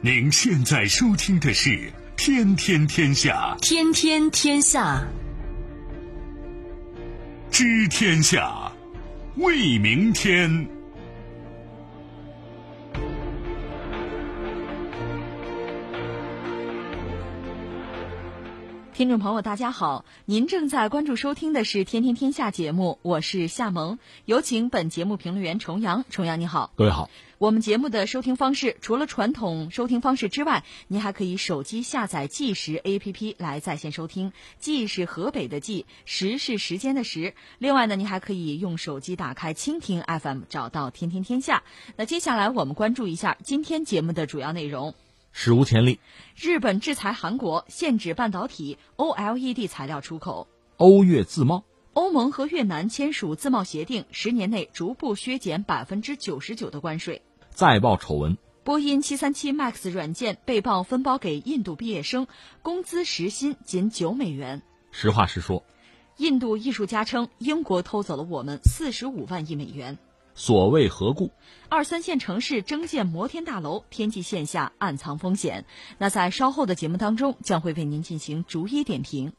您现在收听的是《天天天下》，天天天下，知天下，为明天。听众朋友，大家好，您正在关注收听的是《天天天下》节目，我是夏萌，有请本节目评论员重阳。重阳你好，各位好。我们节目的收听方式除了传统收听方式之外，您还可以手机下载计时 APP 来在线收听。计是河北的计，时是时间的时。另外呢，您还可以用手机打开蜻蜓 FM，找到《天天天下》。那接下来我们关注一下今天节目的主要内容。史无前例，日本制裁韩国，限制半导体 OLED 材料出口。欧越自贸，欧盟和越南签署自贸协定，十年内逐步削减百分之九十九的关税。再曝丑闻，波音七三七 MAX 软件被曝分包给印度毕业生，工资时薪仅九美元。实话实说，印度艺术家称英国偷走了我们四十五万亿美元。所谓何故？二三线城市争建摩天大楼，天际线下暗藏风险。那在稍后的节目当中，将会为您进行逐一点评。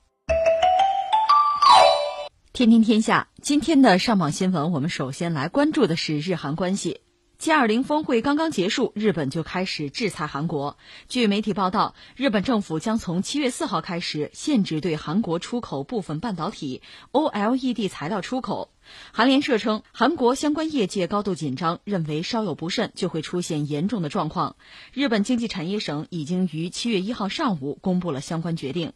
天天天下，今天的上榜新闻，我们首先来关注的是日韩关系。G 二零峰会刚刚结束，日本就开始制裁韩国。据媒体报道，日本政府将从七月四号开始限制对韩国出口部分半导体 OLED 材料出口。韩联社称，韩国相关业界高度紧张，认为稍有不慎就会出现严重的状况。日本经济产业省已经于七月一号上午公布了相关决定。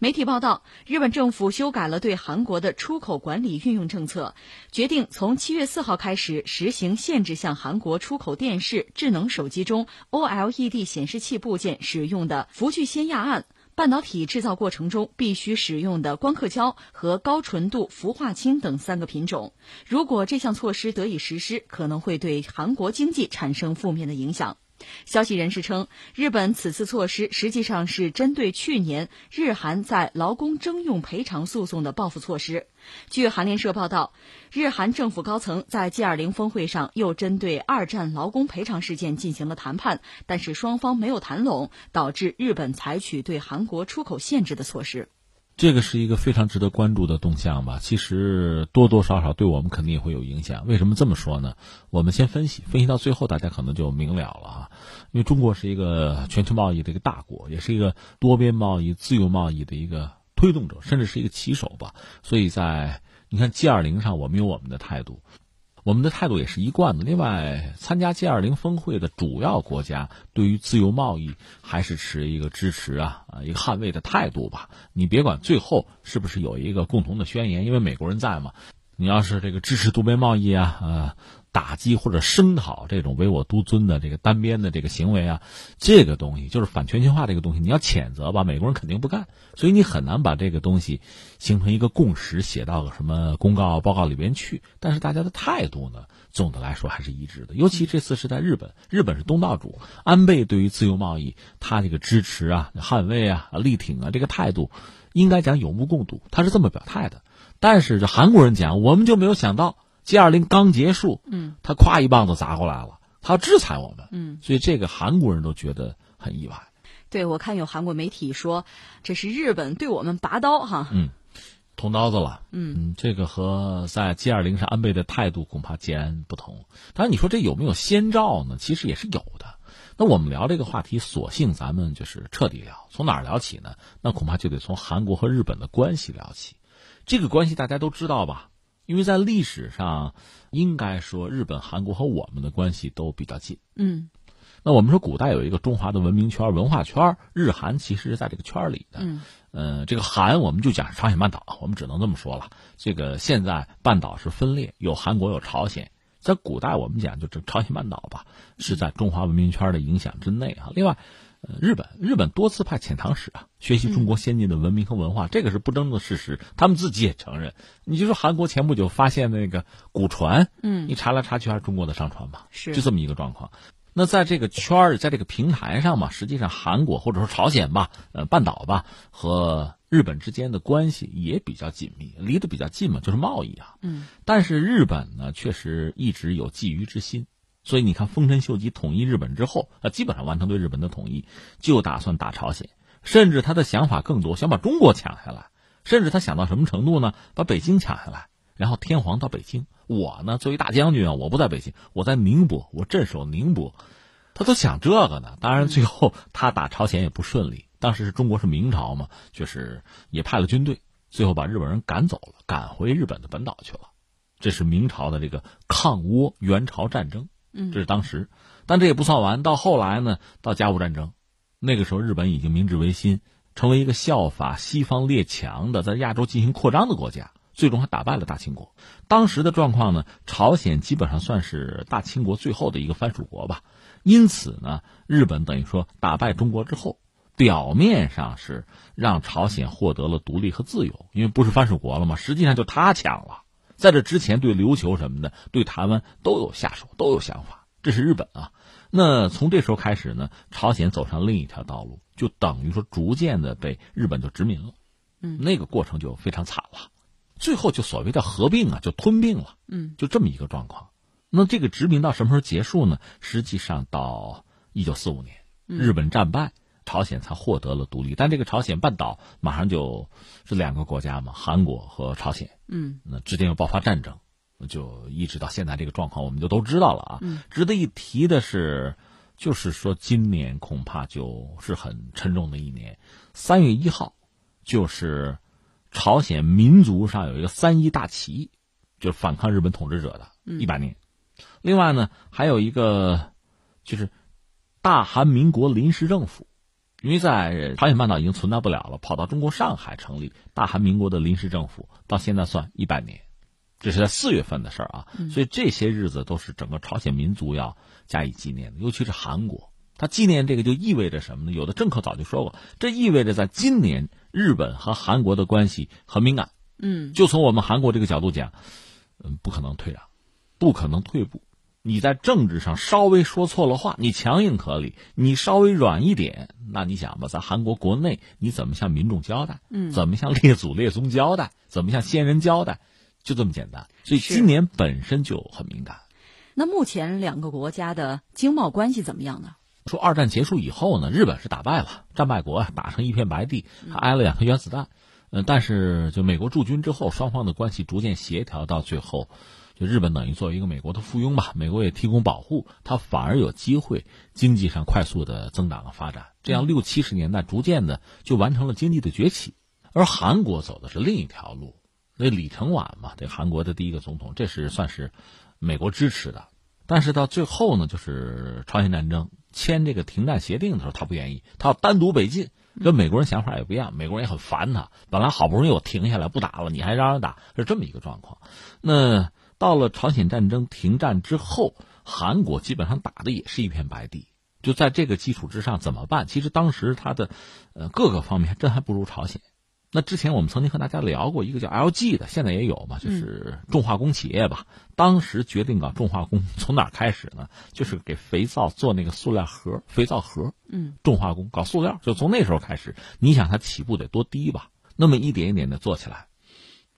媒体报道，日本政府修改了对韩国的出口管理运用政策，决定从七月四号开始实行限制向韩国出口电视、智能手机中 OLED 显示器部件使用的氟聚酰亚胺，半导体制造过程中必须使用的光刻胶和高纯度氟化氢等三个品种。如果这项措施得以实施，可能会对韩国经济产生负面的影响。消息人士称，日本此次措施实际上是针对去年日韩在劳工征用赔偿诉讼的报复措施。据韩联社报道，日韩政府高层在 G20 峰会上又针对二战劳工赔偿事件进行了谈判，但是双方没有谈拢，导致日本采取对韩国出口限制的措施。这个是一个非常值得关注的动向吧？其实多多少少对我们肯定也会有影响。为什么这么说呢？我们先分析，分析到最后，大家可能就明了了啊。因为中国是一个全球贸易的一个大国，也是一个多边贸易、自由贸易的一个推动者，甚至是一个旗手吧。所以在你看 G 二零上，我们有我们的态度。我们的态度也是一贯的。另外，参加 G 二零峰会的主要国家对于自由贸易还是持一个支持啊啊一个捍卫的态度吧。你别管最后是不是有一个共同的宣言，因为美国人在嘛。你要是这个支持多边贸易啊啊。打击或者声讨这种唯我独尊的这个单边的这个行为啊，这个东西就是反全球化这个东西，你要谴责吧，美国人肯定不干，所以你很难把这个东西形成一个共识，写到个什么公告报告里边去。但是大家的态度呢，总的来说还是一致的。尤其这次是在日本，日本是东道主，安倍对于自由贸易他这个支持啊、捍卫啊、力挺啊这个态度，应该讲有目共睹，他是这么表态的。但是这韩国人讲，我们就没有想到。G 二零刚结束，嗯，他咵一棒子砸过来了，他要制裁我们，嗯，所以这个韩国人都觉得很意外。对，我看有韩国媒体说，这是日本对我们拔刀，哈，嗯，捅刀子了，嗯，这个和在 G 二零上安倍的态度恐怕截然不同。当然，你说这有没有先兆呢？其实也是有的。那我们聊这个话题，索性咱们就是彻底聊，从哪儿聊起呢？那恐怕就得从韩国和日本的关系聊起。这个关系大家都知道吧？因为在历史上，应该说日本、韩国和我们的关系都比较近。嗯，那我们说古代有一个中华的文明圈、文化圈，日韩其实是在这个圈里的。嗯，呃，这个韩我们就讲朝鲜半岛，我们只能这么说了。这个现在半岛是分裂，有韩国有朝鲜。在古代我们讲就这朝鲜半岛吧，是在中华文明圈的影响之内啊。另外。呃，日本日本多次派遣唐使啊，学习中国先进的文明和文化，这个是不争的事实，他们自己也承认。你就说韩国前不久发现那个古船，嗯，你查来查去还是中国的商船嘛，是就这么一个状况。那在这个圈儿，在这个平台上嘛，实际上韩国或者说朝鲜吧，呃，半岛吧和日本之间的关系也比较紧密，离得比较近嘛，就是贸易啊。嗯，但是日本呢，确实一直有觊觎之心。所以你看，丰臣秀吉统一日本之后，啊，基本上完成对日本的统一，就打算打朝鲜，甚至他的想法更多，想把中国抢下来，甚至他想到什么程度呢？把北京抢下来，然后天皇到北京，我呢作为大将军啊，我不在北京，我在宁波，我镇守宁波，他都想这个呢。当然，最后他打朝鲜也不顺利，当时是中国是明朝嘛，就是也派了军队，最后把日本人赶走了，赶回日本的本岛去了。这是明朝的这个抗倭援朝战争。嗯，这是当时，但这也不算完。到后来呢，到甲午战争，那个时候日本已经明治维新，成为一个效法西方列强的，在亚洲进行扩张的国家，最终还打败了大清国。当时的状况呢，朝鲜基本上算是大清国最后的一个藩属国吧。因此呢，日本等于说打败中国之后，表面上是让朝鲜获得了独立和自由，因为不是藩属国了嘛。实际上就他抢了。在这之前，对琉球什么的，对台湾都有下手，都有想法。这是日本啊。那从这时候开始呢，朝鲜走上另一条道路，就等于说逐渐的被日本就殖民了。嗯，那个过程就非常惨了。最后就所谓的合并啊，就吞并了。嗯，就这么一个状况。那这个殖民到什么时候结束呢？实际上到一九四五年，日本战败。朝鲜才获得了独立，但这个朝鲜半岛马上就是两个国家嘛，韩国和朝鲜，嗯，那之间又爆发战争，就一直到现在这个状况，我们就都知道了啊。嗯，值得一提的是，就是说今年恐怕就是很沉重的一年，三月一号，就是朝鲜民族上有一个三一大起义，就是反抗日本统治者的一百年。另外呢，还有一个就是大韩民国临时政府。因为在朝鲜半岛已经存在不了了，跑到中国上海成立大韩民国的临时政府，到现在算一百年，这是在四月份的事儿啊。所以这些日子都是整个朝鲜民族要加以纪念的，尤其是韩国，他纪念这个就意味着什么呢？有的政客早就说过，这意味着在今年日本和韩国的关系很敏感。嗯，就从我们韩国这个角度讲，嗯，不可能退让，不可能退步。你在政治上稍微说错了话，你强硬可以；你稍微软一点，那你想吧，在韩国国内你怎么向民众交代？嗯，怎么向列祖列宗交代？怎么向先人交代？就这么简单。所以今年本身就很敏感。那目前两个国家的经贸关系怎么样呢？说二战结束以后呢，日本是打败了，战败国啊，打成一片白地，还挨了两颗原子弹。嗯，但是就美国驻军之后，双方的关系逐渐协调到最后。就日本等于作为一个美国的附庸吧，美国也提供保护，它反而有机会经济上快速的增长和发展。这样六七十年代逐渐的就完成了经济的崛起，而韩国走的是另一条路。那李承晚嘛，这韩国的第一个总统，这是算是美国支持的。但是到最后呢，就是朝鲜战争签这个停战协定的时候，他不愿意，他要单独北进，跟美国人想法也不一样。美国人也很烦他，本来好不容易我停下来不打了，你还让人打，是这么一个状况。那。到了朝鲜战争停战之后，韩国基本上打的也是一片白地。就在这个基础之上，怎么办？其实当时它的，呃，各个方面真还不如朝鲜。那之前我们曾经和大家聊过一个叫 LG 的，现在也有嘛，就是重化工企业吧。当时决定搞重化工，从哪开始呢？就是给肥皂做那个塑料盒，肥皂盒。嗯，重化工搞塑料，就从那时候开始。你想它起步得多低吧？那么一点一点的做起来。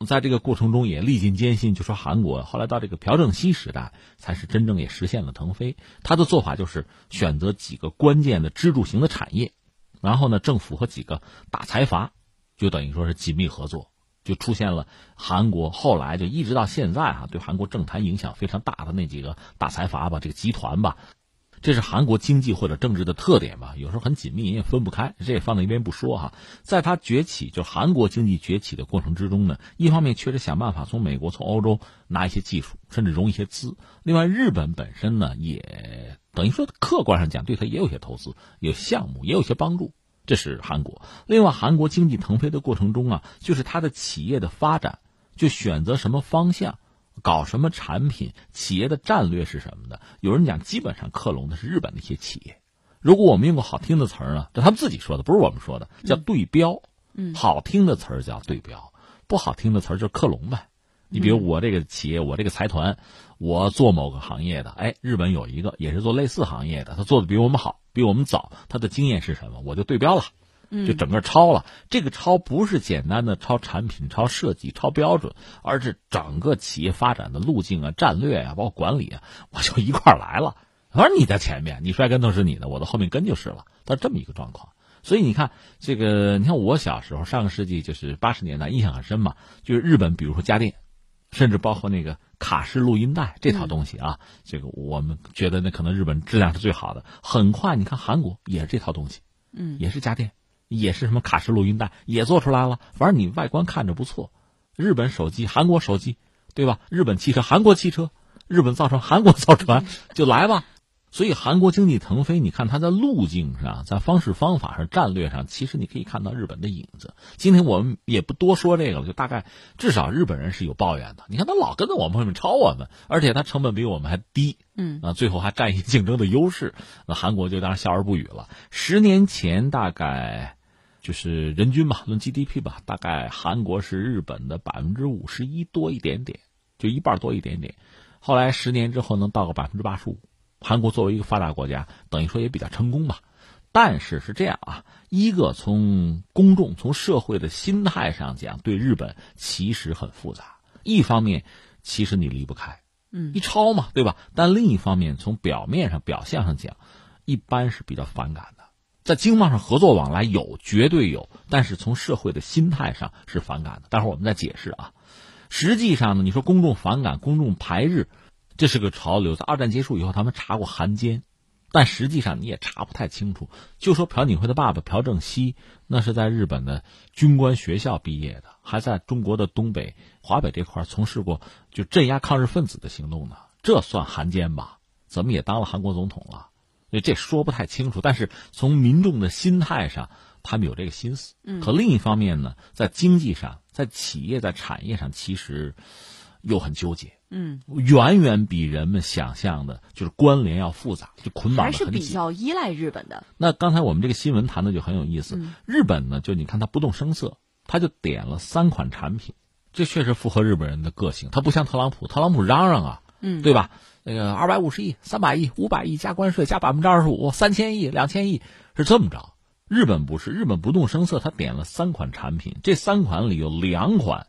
在这个过程中也历尽艰辛，就说韩国后来到这个朴正熙时代，才是真正也实现了腾飞。他的做法就是选择几个关键的支柱型的产业，然后呢，政府和几个大财阀就等于说是紧密合作，就出现了韩国后来就一直到现在哈，对韩国政坛影响非常大的那几个大财阀吧，这个集团吧。这是韩国经济或者政治的特点吧？有时候很紧密，也分不开。这也放在一边不说哈。在它崛起，就韩国经济崛起的过程之中呢，一方面确实想办法从美国、从欧洲拿一些技术，甚至融一些资。另外，日本本身呢，也等于说客观上讲，对它也有些投资、有项目、也有些帮助。这是韩国。另外，韩国经济腾飞的过程中啊，就是它的企业的发展，就选择什么方向。搞什么产品？企业的战略是什么的？有人讲，基本上克隆的是日本的一些企业。如果我们用个好听的词儿呢，这他们自己说的，不是我们说的，叫对标。嗯，好听的词儿叫对标，不好听的词儿就是克隆呗。你比如我这个企业，我这个财团，我做某个行业的，哎，日本有一个也是做类似行业的，他做的比我们好，比我们早，他的经验是什么？我就对标了。就整个超了。这个超不是简单的超产品、超设计、超标准，而是整个企业发展的路径啊、战略啊，包括管理啊，我就一块来了。反正你在前面，你摔跟头是你的，我在后面跟就是了。它这么一个状况。所以你看，这个你看我小时候，上个世纪就是八十年代，印象很深嘛。就是日本，比如说家电，甚至包括那个卡式录音带这套东西啊，这个我们觉得那可能日本质量是最好的。很快，你看韩国也是这套东西，嗯，也是家电，也是什么卡式录音带也做出来了。反正你外观看着不错，日本手机、韩国手机，对吧？日本汽车、韩国汽车，日本造船、韩国造船，就来吧。所以韩国经济腾飞，你看它在路径上、在方式方法上、战略上，其实你可以看到日本的影子。今天我们也不多说这个了，就大概至少日本人是有抱怨的。你看他老跟着我们后面抄我们，而且他成本比我们还低，嗯啊，最后还占一竞争的优势。那韩国就当然笑而不语了。十年前大概就是人均吧，论 GDP 吧，大概韩国是日本的百分之五十一多一点点，就一半多一点点。后来十年之后能到个百分之八十五。韩国作为一个发达国家，等于说也比较成功吧。但是是这样啊，一个从公众、从社会的心态上讲，对日本其实很复杂。一方面，其实你离不开，嗯，一抄嘛，对吧？但另一方面，从表面上、表象上讲，一般是比较反感的。在经贸上合作往来有，绝对有，但是从社会的心态上是反感的。待会儿我们再解释啊。实际上呢，你说公众反感、公众排日。这是个潮流，在二战结束以后，他们查过汉奸，但实际上你也查不太清楚。就说朴槿惠的爸爸朴正熙，那是在日本的军官学校毕业的，还在中国的东北、华北这块从事过就镇压抗日分子的行动呢，这算汉奸吧？怎么也当了韩国总统了？所以这说不太清楚。但是从民众的心态上，他们有这个心思。嗯。可另一方面呢，在经济上、在企业、在产业上，其实又很纠结。嗯，远远比人们想象的，就是关联要复杂，就捆绑还是比较依赖日本的。那刚才我们这个新闻谈的就很有意思。日本呢，就你看他不动声色，他就点了三款产品，这确实符合日本人的个性。他不像特朗普，特朗普嚷嚷啊，嗯，对吧？那个二百五十亿、三百亿、五百亿加关税加百分之二十五、三千亿、两千亿是这么着。日本不是，日本不动声色，他点了三款产品，这三款里有两款。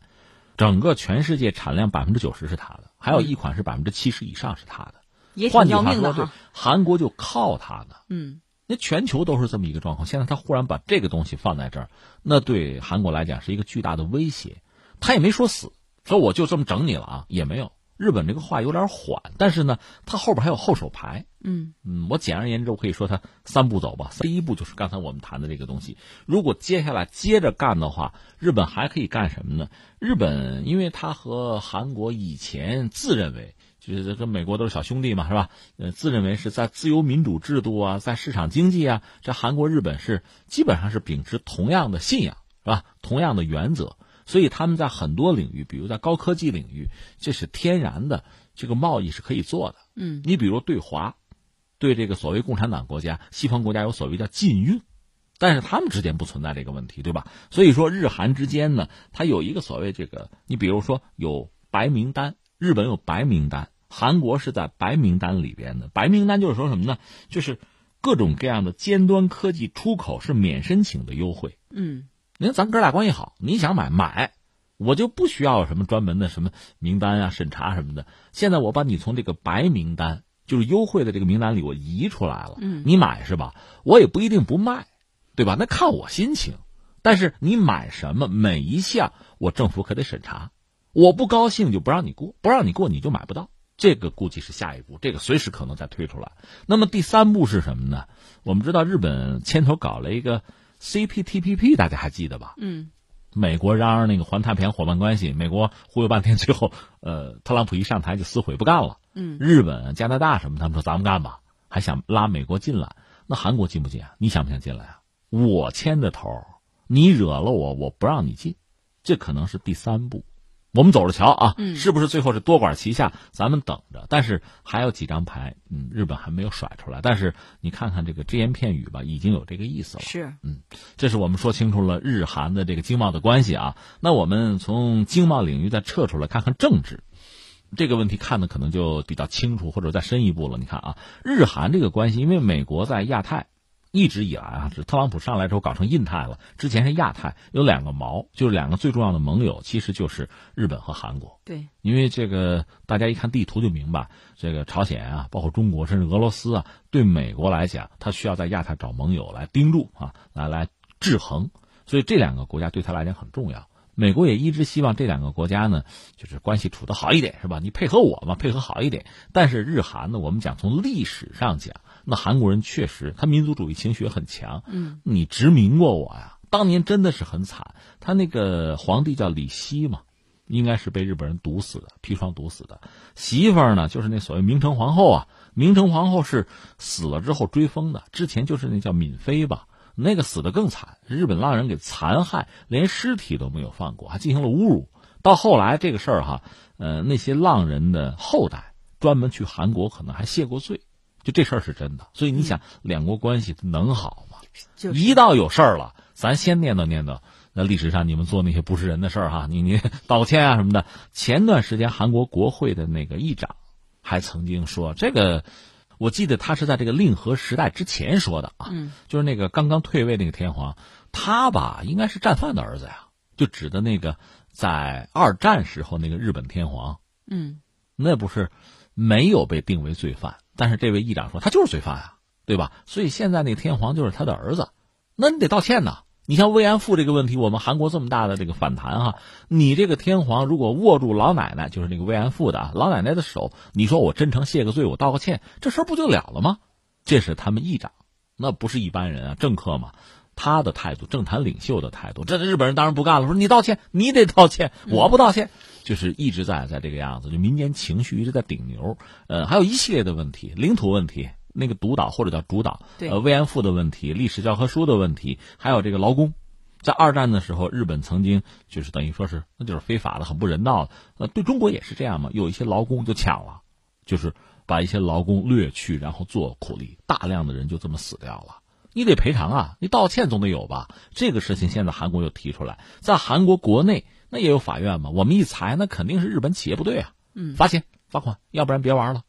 整个全世界产量百分之九十是他的，还有一款是百分之七十以上是他的。也换句话说，对韩国就靠他呢。嗯，那全球都是这么一个状况。现在他忽然把这个东西放在这儿，那对韩国来讲是一个巨大的威胁。他也没说死，说我就这么整你了啊，也没有。日本这个话有点缓，但是呢，他后边还有后手牌。嗯嗯，我简而言之，我可以说他三步走吧。第一步就是刚才我们谈的这个东西。如果接下来接着干的话，日本还可以干什么呢？日本因为他和韩国以前自认为就是跟美国都是小兄弟嘛，是吧？呃，自认为是在自由民主制度啊，在市场经济啊，这韩国日本是基本上是秉持同样的信仰，是吧？同样的原则。所以他们在很多领域，比如在高科技领域，这是天然的，这个贸易是可以做的。嗯，你比如对华，对这个所谓共产党国家、西方国家有所谓叫禁运，但是他们之间不存在这个问题，对吧？所以说日韩之间呢，它有一个所谓这个，你比如说有白名单，日本有白名单，韩国是在白名单里边的。白名单就是说什么呢？就是各种各样的尖端科技出口是免申请的优惠。嗯。您咱哥俩关系好，你想买买，我就不需要什么专门的什么名单啊、审查什么的。现在我把你从这个白名单，就是优惠的这个名单里，我移出来了。嗯，你买是吧？我也不一定不卖，对吧？那看我心情。但是你买什么，每一项我政府可得审查，我不高兴就不让你过，不让你过你就买不到。这个估计是下一步，这个随时可能再推出来。那么第三步是什么呢？我们知道日本牵头搞了一个。CPTPP 大家还记得吧？嗯，美国嚷嚷那个环太平洋伙伴关系，美国忽悠半天，最后呃，特朗普一上台就撕毁不干了。嗯，日本、加拿大什么，他们说咱们干吧，还想拉美国进来。那韩国进不进啊？你想不想进来啊？我牵的头，你惹了我，我不让你进，这可能是第三步。我们走着瞧啊，是不是最后是多管齐下？咱们等着。但是还有几张牌，嗯，日本还没有甩出来。但是你看看这个只言片语吧，已经有这个意思了。是，嗯，这是我们说清楚了日韩的这个经贸的关系啊。那我们从经贸领域再撤出来看看政治这个问题，看的可能就比较清楚，或者再深一步了。你看啊，日韩这个关系，因为美国在亚太一直以来啊，是特朗普上来之后搞成印太了，之前是亚太，有两个毛，就是两个最重要的盟友，其实就是日本和韩国。对，因为这个大家一看地图就明白，这个朝鲜啊，包括中国，甚至俄罗斯啊，对美国来讲，他需要在亚太找盟友来盯住啊，来来制衡，所以这两个国家对他来讲很重要。美国也一直希望这两个国家呢，就是关系处得好一点，是吧？你配合我嘛，配合好一点。但是日韩呢，我们讲从历史上讲，那韩国人确实他民族主义情绪很强。嗯，你殖民过我呀，当年真的是很惨。他那个皇帝叫李熙嘛，应该是被日本人毒死的，砒霜毒死的。媳妇儿呢，就是那所谓明成皇后啊，明成皇后是死了之后追封的，之前就是那叫敏妃吧。那个死的更惨，日本浪人给残害，连尸体都没有放过，还进行了侮辱。到后来这个事儿哈，呃，那些浪人的后代专门去韩国，可能还谢过罪，就这事儿是真的。所以你想，两国关系能好吗？一到有事儿了，咱先念叨念叨。那历史上你们做那些不是人的事儿哈，你你 道歉啊什么的。前段时间韩国国会的那个议长还曾经说这个。我记得他是在这个令和时代之前说的啊，就是那个刚刚退位那个天皇，他吧应该是战犯的儿子呀，就指的那个在二战时候那个日本天皇，嗯，那不是没有被定为罪犯，但是这位议长说他就是罪犯啊，对吧？所以现在那天皇就是他的儿子，那你得道歉呐。你像慰安妇这个问题，我们韩国这么大的这个反弹哈，你这个天皇如果握住老奶奶，就是那个慰安妇的老奶奶的手，你说我真诚谢个罪，我道个歉，这事儿不就了了吗？这是他们议长，那不是一般人啊，政客嘛，他的态度，政坛领袖的态度，这日本人当然不干了，说你道歉，你得道歉，我不道歉，就是一直在在这个样子，就民间情绪一直在顶牛，呃，还有一系列的问题，领土问题。那个独岛或者叫主岛，呃，慰安妇的问题、历史教科书的问题，还有这个劳工，在二战的时候，日本曾经就是等于说是那就是非法的、很不人道的。呃，对中国也是这样嘛，有一些劳工就抢了，就是把一些劳工掠去，然后做苦力，大量的人就这么死掉了。你得赔偿啊，你道歉总得有吧？这个事情现在韩国又提出来，在韩国国内那也有法院嘛，我们一裁，那肯定是日本企业不对啊，嗯，罚钱罚款，要不然别玩了。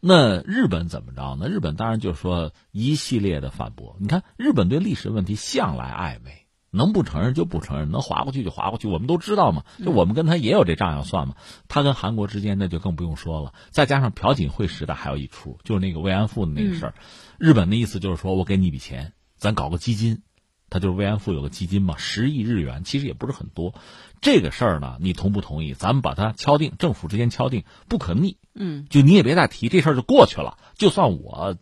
那日本怎么着呢？日本当然就是说一系列的反驳。你看，日本对历史问题向来暧昧，能不承认就不承认，能划过去就划过去。我们都知道嘛，就我们跟他也有这账要算嘛。他跟韩国之间那就更不用说了。再加上朴槿惠时代还有一出，就是那个慰安妇的那个事儿。日本的意思就是说我给你一笔钱，咱搞个基金，他就是慰安妇有个基金嘛，十亿日元，其实也不是很多。这个事儿呢，你同不同意？咱们把它敲定，政府之间敲定，不可逆。嗯，就你也别再提这事儿，就过去了。就算我，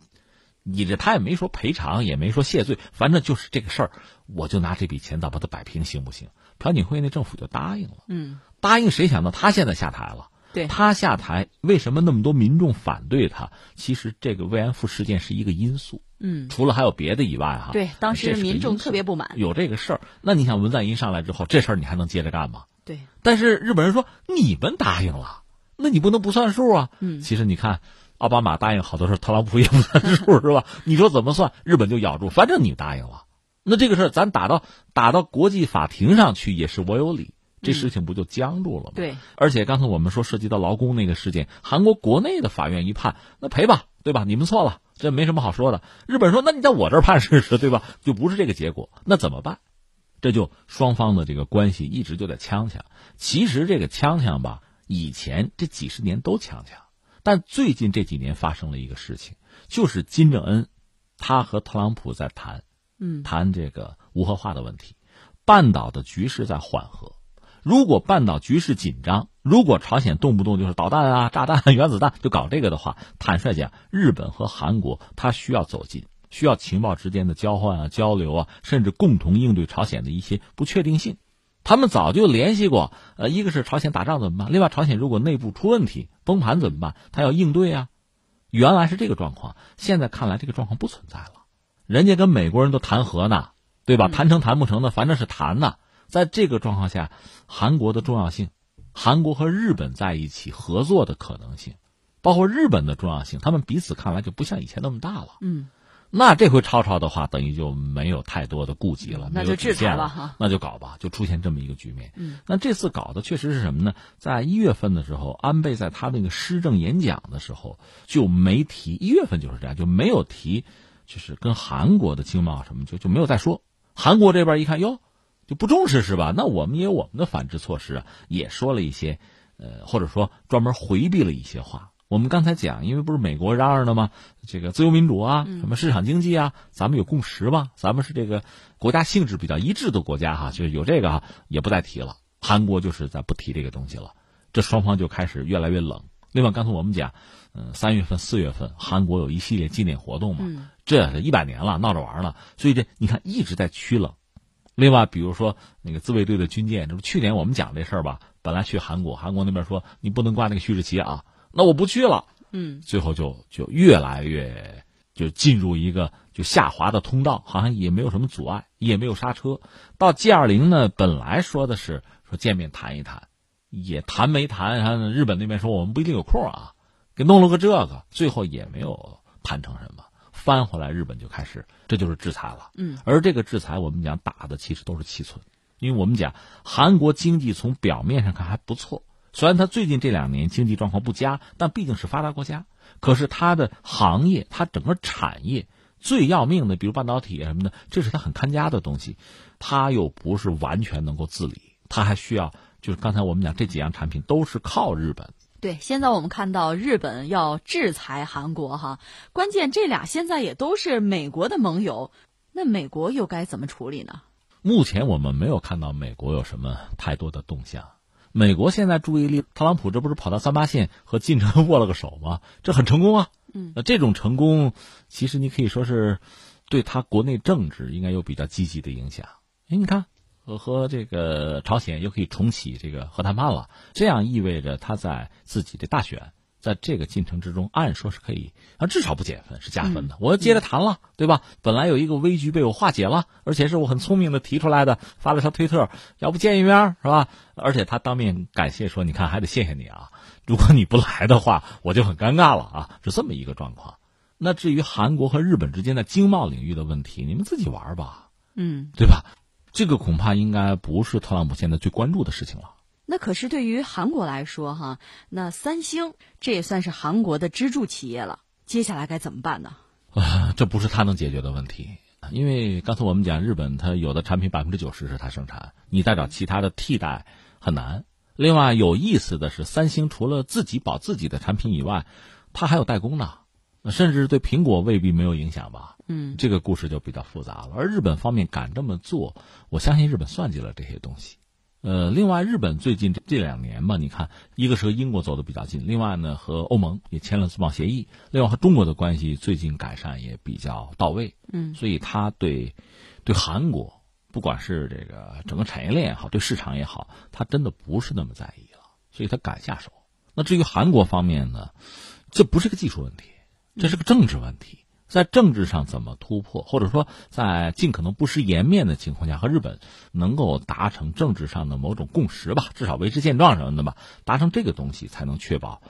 你这他也没说赔偿，也没说谢罪，反正就是这个事儿，我就拿这笔钱，咱把它摆平，行不行？朴槿惠那政府就答应了。嗯，答应谁想到他现在下台了？对，他下台，为什么那么多民众反对他？其实这个慰安妇事件是一个因素。嗯，除了还有别的以外，哈，对，当时民众特别不满，有这个事儿。那你想文在寅上来之后，这事儿你还能接着干吗？对。但是日本人说你们答应了。那你不能不算数啊！嗯，其实你看，奥巴马答应好多事，特朗普也不算数，是吧？你说怎么算？日本就咬住，反正你答应了，那这个事儿咱打到打到国际法庭上去也是我有理，这事情不就僵住了吗？对。而且刚才我们说涉及到劳工那个事件，韩国国内的法院一判，那赔吧，对吧？你们错了，这没什么好说的。日本说，那你在我这儿判试试，对吧？就不是这个结果，那怎么办？这就双方的这个关系一直就在呛呛。其实这个呛呛吧。以前这几十年都呛呛，但最近这几年发生了一个事情，就是金正恩，他和特朗普在谈，嗯，谈这个无核化的问题，半岛的局势在缓和。如果半岛局势紧张，如果朝鲜动不动就是导弹啊、炸弹、原子弹就搞这个的话，坦率讲，日本和韩国他需要走近，需要情报之间的交换啊、交流啊，甚至共同应对朝鲜的一些不确定性。他们早就联系过，呃，一个是朝鲜打仗怎么办？另外，朝鲜如果内部出问题崩盘怎么办？他要应对啊。原来是这个状况，现在看来这个状况不存在了。人家跟美国人都谈和呢，对吧？谈成谈不成的，反正是谈呢。在这个状况下，韩国的重要性，韩国和日本在一起合作的可能性，包括日本的重要性，他们彼此看来就不像以前那么大了。嗯。那这回吵吵的话，等于就没有太多的顾忌了，那就制裁了哈，那就搞吧，就出现这么一个局面。嗯，那这次搞的确实是什么呢？在一月份的时候，安倍在他那个施政演讲的时候就没提，一月份就是这样，就没有提就是跟韩国的经贸什么就就没有再说。韩国这边一看哟，就不重视是吧？那我们也有我们的反制措施啊，也说了一些，呃，或者说专门回避了一些话。我们刚才讲，因为不是美国嚷嚷的吗？这个自由民主啊，什么市场经济啊，咱们有共识吧？咱们是这个国家性质比较一致的国家哈，就是有这个哈，也不再提了。韩国就是在不提这个东西了，这双方就开始越来越冷。另外，刚才我们讲，嗯，三月份、四月份，韩国有一系列纪念活动嘛，这是一百年了，闹着玩呢，所以这你看一直在趋冷。另外，比如说那个自卫队的军舰，这不去年我们讲这事儿吧？本来去韩国，韩国那边说你不能挂那个旭日旗啊。那我不去了，嗯，最后就就越来越就进入一个就下滑的通道，好像也没有什么阻碍，也没有刹车。到 G 二零呢，本来说的是说见面谈一谈，也谈没谈，日本那边说我们不一定有空啊，给弄了个这个，最后也没有谈成什么。翻回来，日本就开始，这就是制裁了。嗯，而这个制裁我们讲打的其实都是七寸，因为我们讲韩国经济从表面上看还不错。虽然它最近这两年经济状况不佳，但毕竟是发达国家。可是它的行业，它整个产业最要命的，比如半导体什么的，这是它很看家的东西。它又不是完全能够自理，它还需要就是刚才我们讲这几样产品都是靠日本。对，现在我们看到日本要制裁韩国哈，关键这俩现在也都是美国的盟友，那美国又该怎么处理呢？目前我们没有看到美国有什么太多的动向。美国现在注意力，特朗普这不是跑到三八线和进程握了个手吗？这很成功啊。嗯，那这种成功，其实你可以说是对他国内政治应该有比较积极的影响。哎，你看，和和这个朝鲜又可以重启这个核谈判了，这样意味着他在自己的大选。在这个进程之中，按说是可以，啊，至少不减分，是加分的。我接着谈了，对吧？本来有一个危局被我化解了，而且是我很聪明的提出来的，发了条推特，要不见一面是吧？而且他当面感谢说：“你看，还得谢谢你啊，如果你不来的话，我就很尴尬了啊。”是这么一个状况。那至于韩国和日本之间的经贸领域的问题，你们自己玩吧，嗯，对吧？这个恐怕应该不是特朗普现在最关注的事情了。那可是对于韩国来说，哈，那三星这也算是韩国的支柱企业了。接下来该怎么办呢？啊，这不是他能解决的问题，因为刚才我们讲，日本它有的产品百分之九十是它生产，你再找其他的替代很难。另外有意思的是，三星除了自己保自己的产品以外，它还有代工呢，甚至对苹果未必没有影响吧？嗯，这个故事就比较复杂了。而日本方面敢这么做，我相信日本算计了这些东西。呃，另外，日本最近这这两年吧，你看，一个是和英国走的比较近，另外呢，和欧盟也签了自贸协议，另外和中国的关系最近改善也比较到位，嗯，所以他对对韩国，不管是这个整个产业链也好，对市场也好，他真的不是那么在意了，所以他敢下手。那至于韩国方面呢，这不是个技术问题，这是个政治问题。在政治上怎么突破，或者说在尽可能不失颜面的情况下和日本能够达成政治上的某种共识吧，至少维持现状什么的吧，达成这个东西才能确保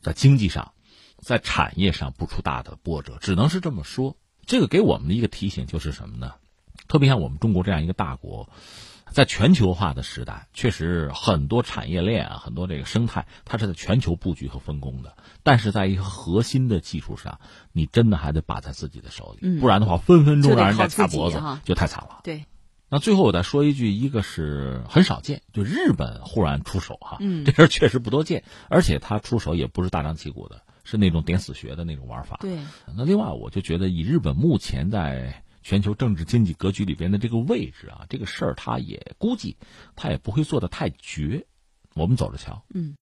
在经济上、在产业上不出大的波折，只能是这么说。这个给我们的一个提醒就是什么呢？特别像我们中国这样一个大国。在全球化的时代，确实很多产业链啊，很多这个生态，它是在全球布局和分工的。但是在一个核心的技术上，你真的还得把在自己的手里，不然的话，分分钟让人家掐脖子，就太惨了。对。那最后我再说一句，一个是很少见，就日本忽然出手哈，嗯，这事确实不多见，而且他出手也不是大张旗鼓的，是那种点死穴的那种玩法。对。那另外，我就觉得以日本目前在。全球政治经济格局里边的这个位置啊，这个事儿他也估计，他也不会做的太绝，我们走着瞧。嗯。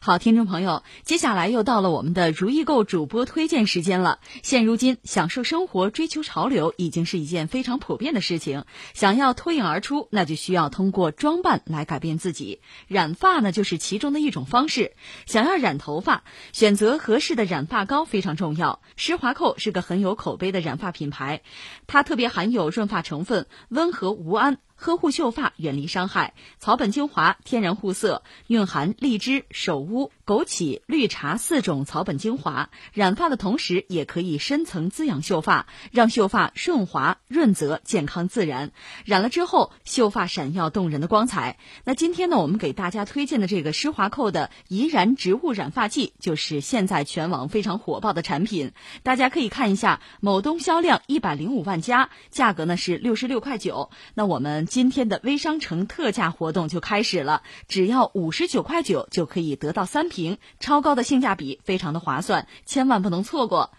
好，听众朋友，接下来又到了我们的如意购主播推荐时间了。现如今，享受生活、追求潮流已经是一件非常普遍的事情。想要脱颖而出，那就需要通过装扮来改变自己。染发呢，就是其中的一种方式。想要染头发，选择合适的染发膏非常重要。施华蔻是个很有口碑的染发品牌，它特别含有润发成分，温和无氨。呵护秀发，远离伤害。草本精华，天然护色，蕴含荔枝、首乌、枸杞、绿茶四种草本精华，染发的同时也可以深层滋养秀发，让秀发顺滑、润泽、健康自然。染了之后，秀发闪耀动人的光彩。那今天呢，我们给大家推荐的这个施华蔻的怡然植物染发剂，就是现在全网非常火爆的产品。大家可以看一下，某东销量一百零五万加，价格呢是六十六块九。那我们今天的微商城特价活动就开始了，只要五十九块九就可以得到三瓶，超高的性价比，非常的划算，千万不能错过。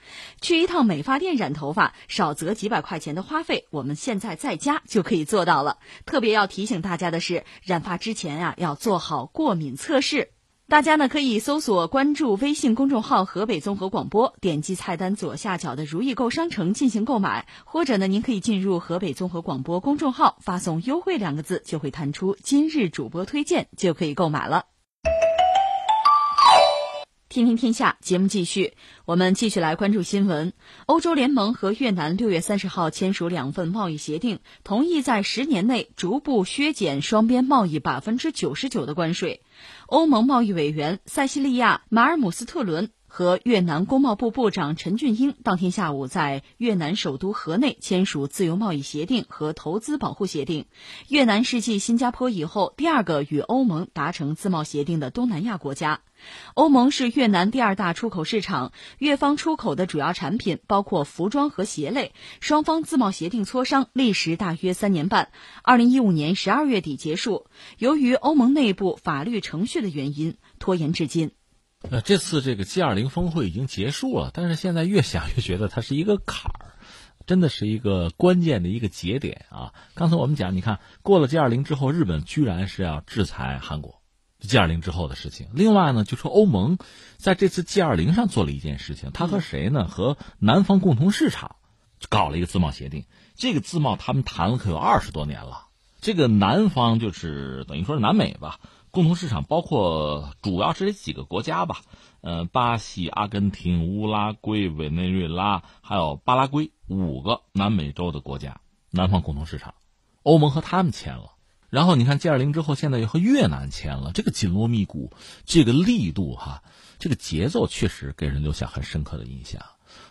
去一趟美发店染头发，少则几百块钱的花费，我们现在在家就可以做到了。特别要提醒大家的是，染发之前啊，要做好过敏测试。大家呢可以搜索关注微信公众号“河北综合广播”，点击菜单左下角的“如意购商城”进行购买，或者呢，您可以进入河北综合广播公众号，发送“优惠”两个字，就会弹出今日主播推荐，就可以购买了。天天天下节目继续，我们继续来关注新闻。欧洲联盟和越南六月三十号签署两份贸易协定，同意在十年内逐步削减双边贸易百分之九十九的关税。欧盟贸易委员塞西利亚·马尔姆斯特伦。和越南工贸部部长陈俊英当天下午在越南首都河内签署自由贸易协定和投资保护协定。越南是继新加坡以后第二个与欧盟达成自贸协定的东南亚国家。欧盟是越南第二大出口市场，越方出口的主要产品包括服装和鞋类。双方自贸协定磋商历时大约三年半，二零一五年十二月底结束。由于欧盟内部法律程序的原因，拖延至今。呃，这次这个 G 二零峰会已经结束了，但是现在越想越觉得它是一个坎儿，真的是一个关键的一个节点啊！刚才我们讲，你看过了 G 二零之后，日本居然是要制裁韩国，G 二零之后的事情。另外呢，就说欧盟在这次 G 二零上做了一件事情，他和谁呢？和南方共同市场搞了一个自贸协定。这个自贸他们谈了可有二十多年了。这个南方就是等于说是南美吧。共同市场包括主要是这几个国家吧，呃，巴西、阿根廷、乌拉圭、委内瑞拉，还有巴拉圭五个南美洲的国家，南方共同市场，欧盟和他们签了，然后你看 G 二零之后，现在又和越南签了，这个紧锣密鼓，这个力度哈，这个节奏确实给人留下很深刻的印象。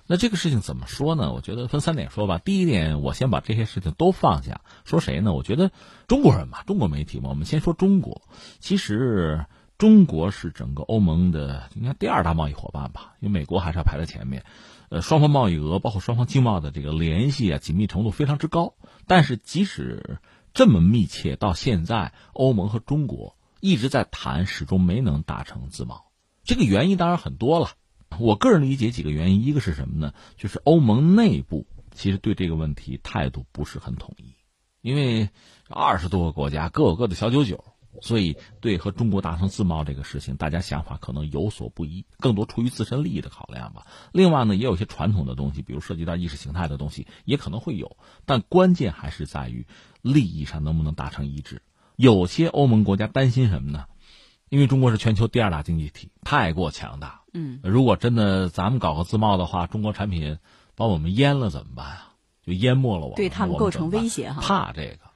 那这个事情怎么说呢？我觉得分三点说吧。第一点，我先把这些事情都放下，说谁呢？我觉得中国人嘛，中国媒体嘛，我们先说中国。其实中国是整个欧盟的应该第二大贸易伙伴吧，因为美国还是要排在前面。呃，双方贸易额包括双方经贸的这个联系啊，紧密程度非常之高。但是即使这么密切，到现在欧盟和中国一直在谈，始终没能达成自贸。这个原因当然很多了。我个人理解几个原因，一个是什么呢？就是欧盟内部其实对这个问题态度不是很统一，因为二十多个国家各有各的小九九，所以对和中国达成自贸这个事情，大家想法可能有所不一，更多出于自身利益的考量吧。另外呢，也有些传统的东西，比如涉及到意识形态的东西，也可能会有，但关键还是在于利益上能不能达成一致。有些欧盟国家担心什么呢？因为中国是全球第二大经济体，太过强大。嗯，如果真的咱们搞个自贸的话，中国产品把我们淹了怎么办啊？就淹没了我们，对他们构成威胁哈。怕这个。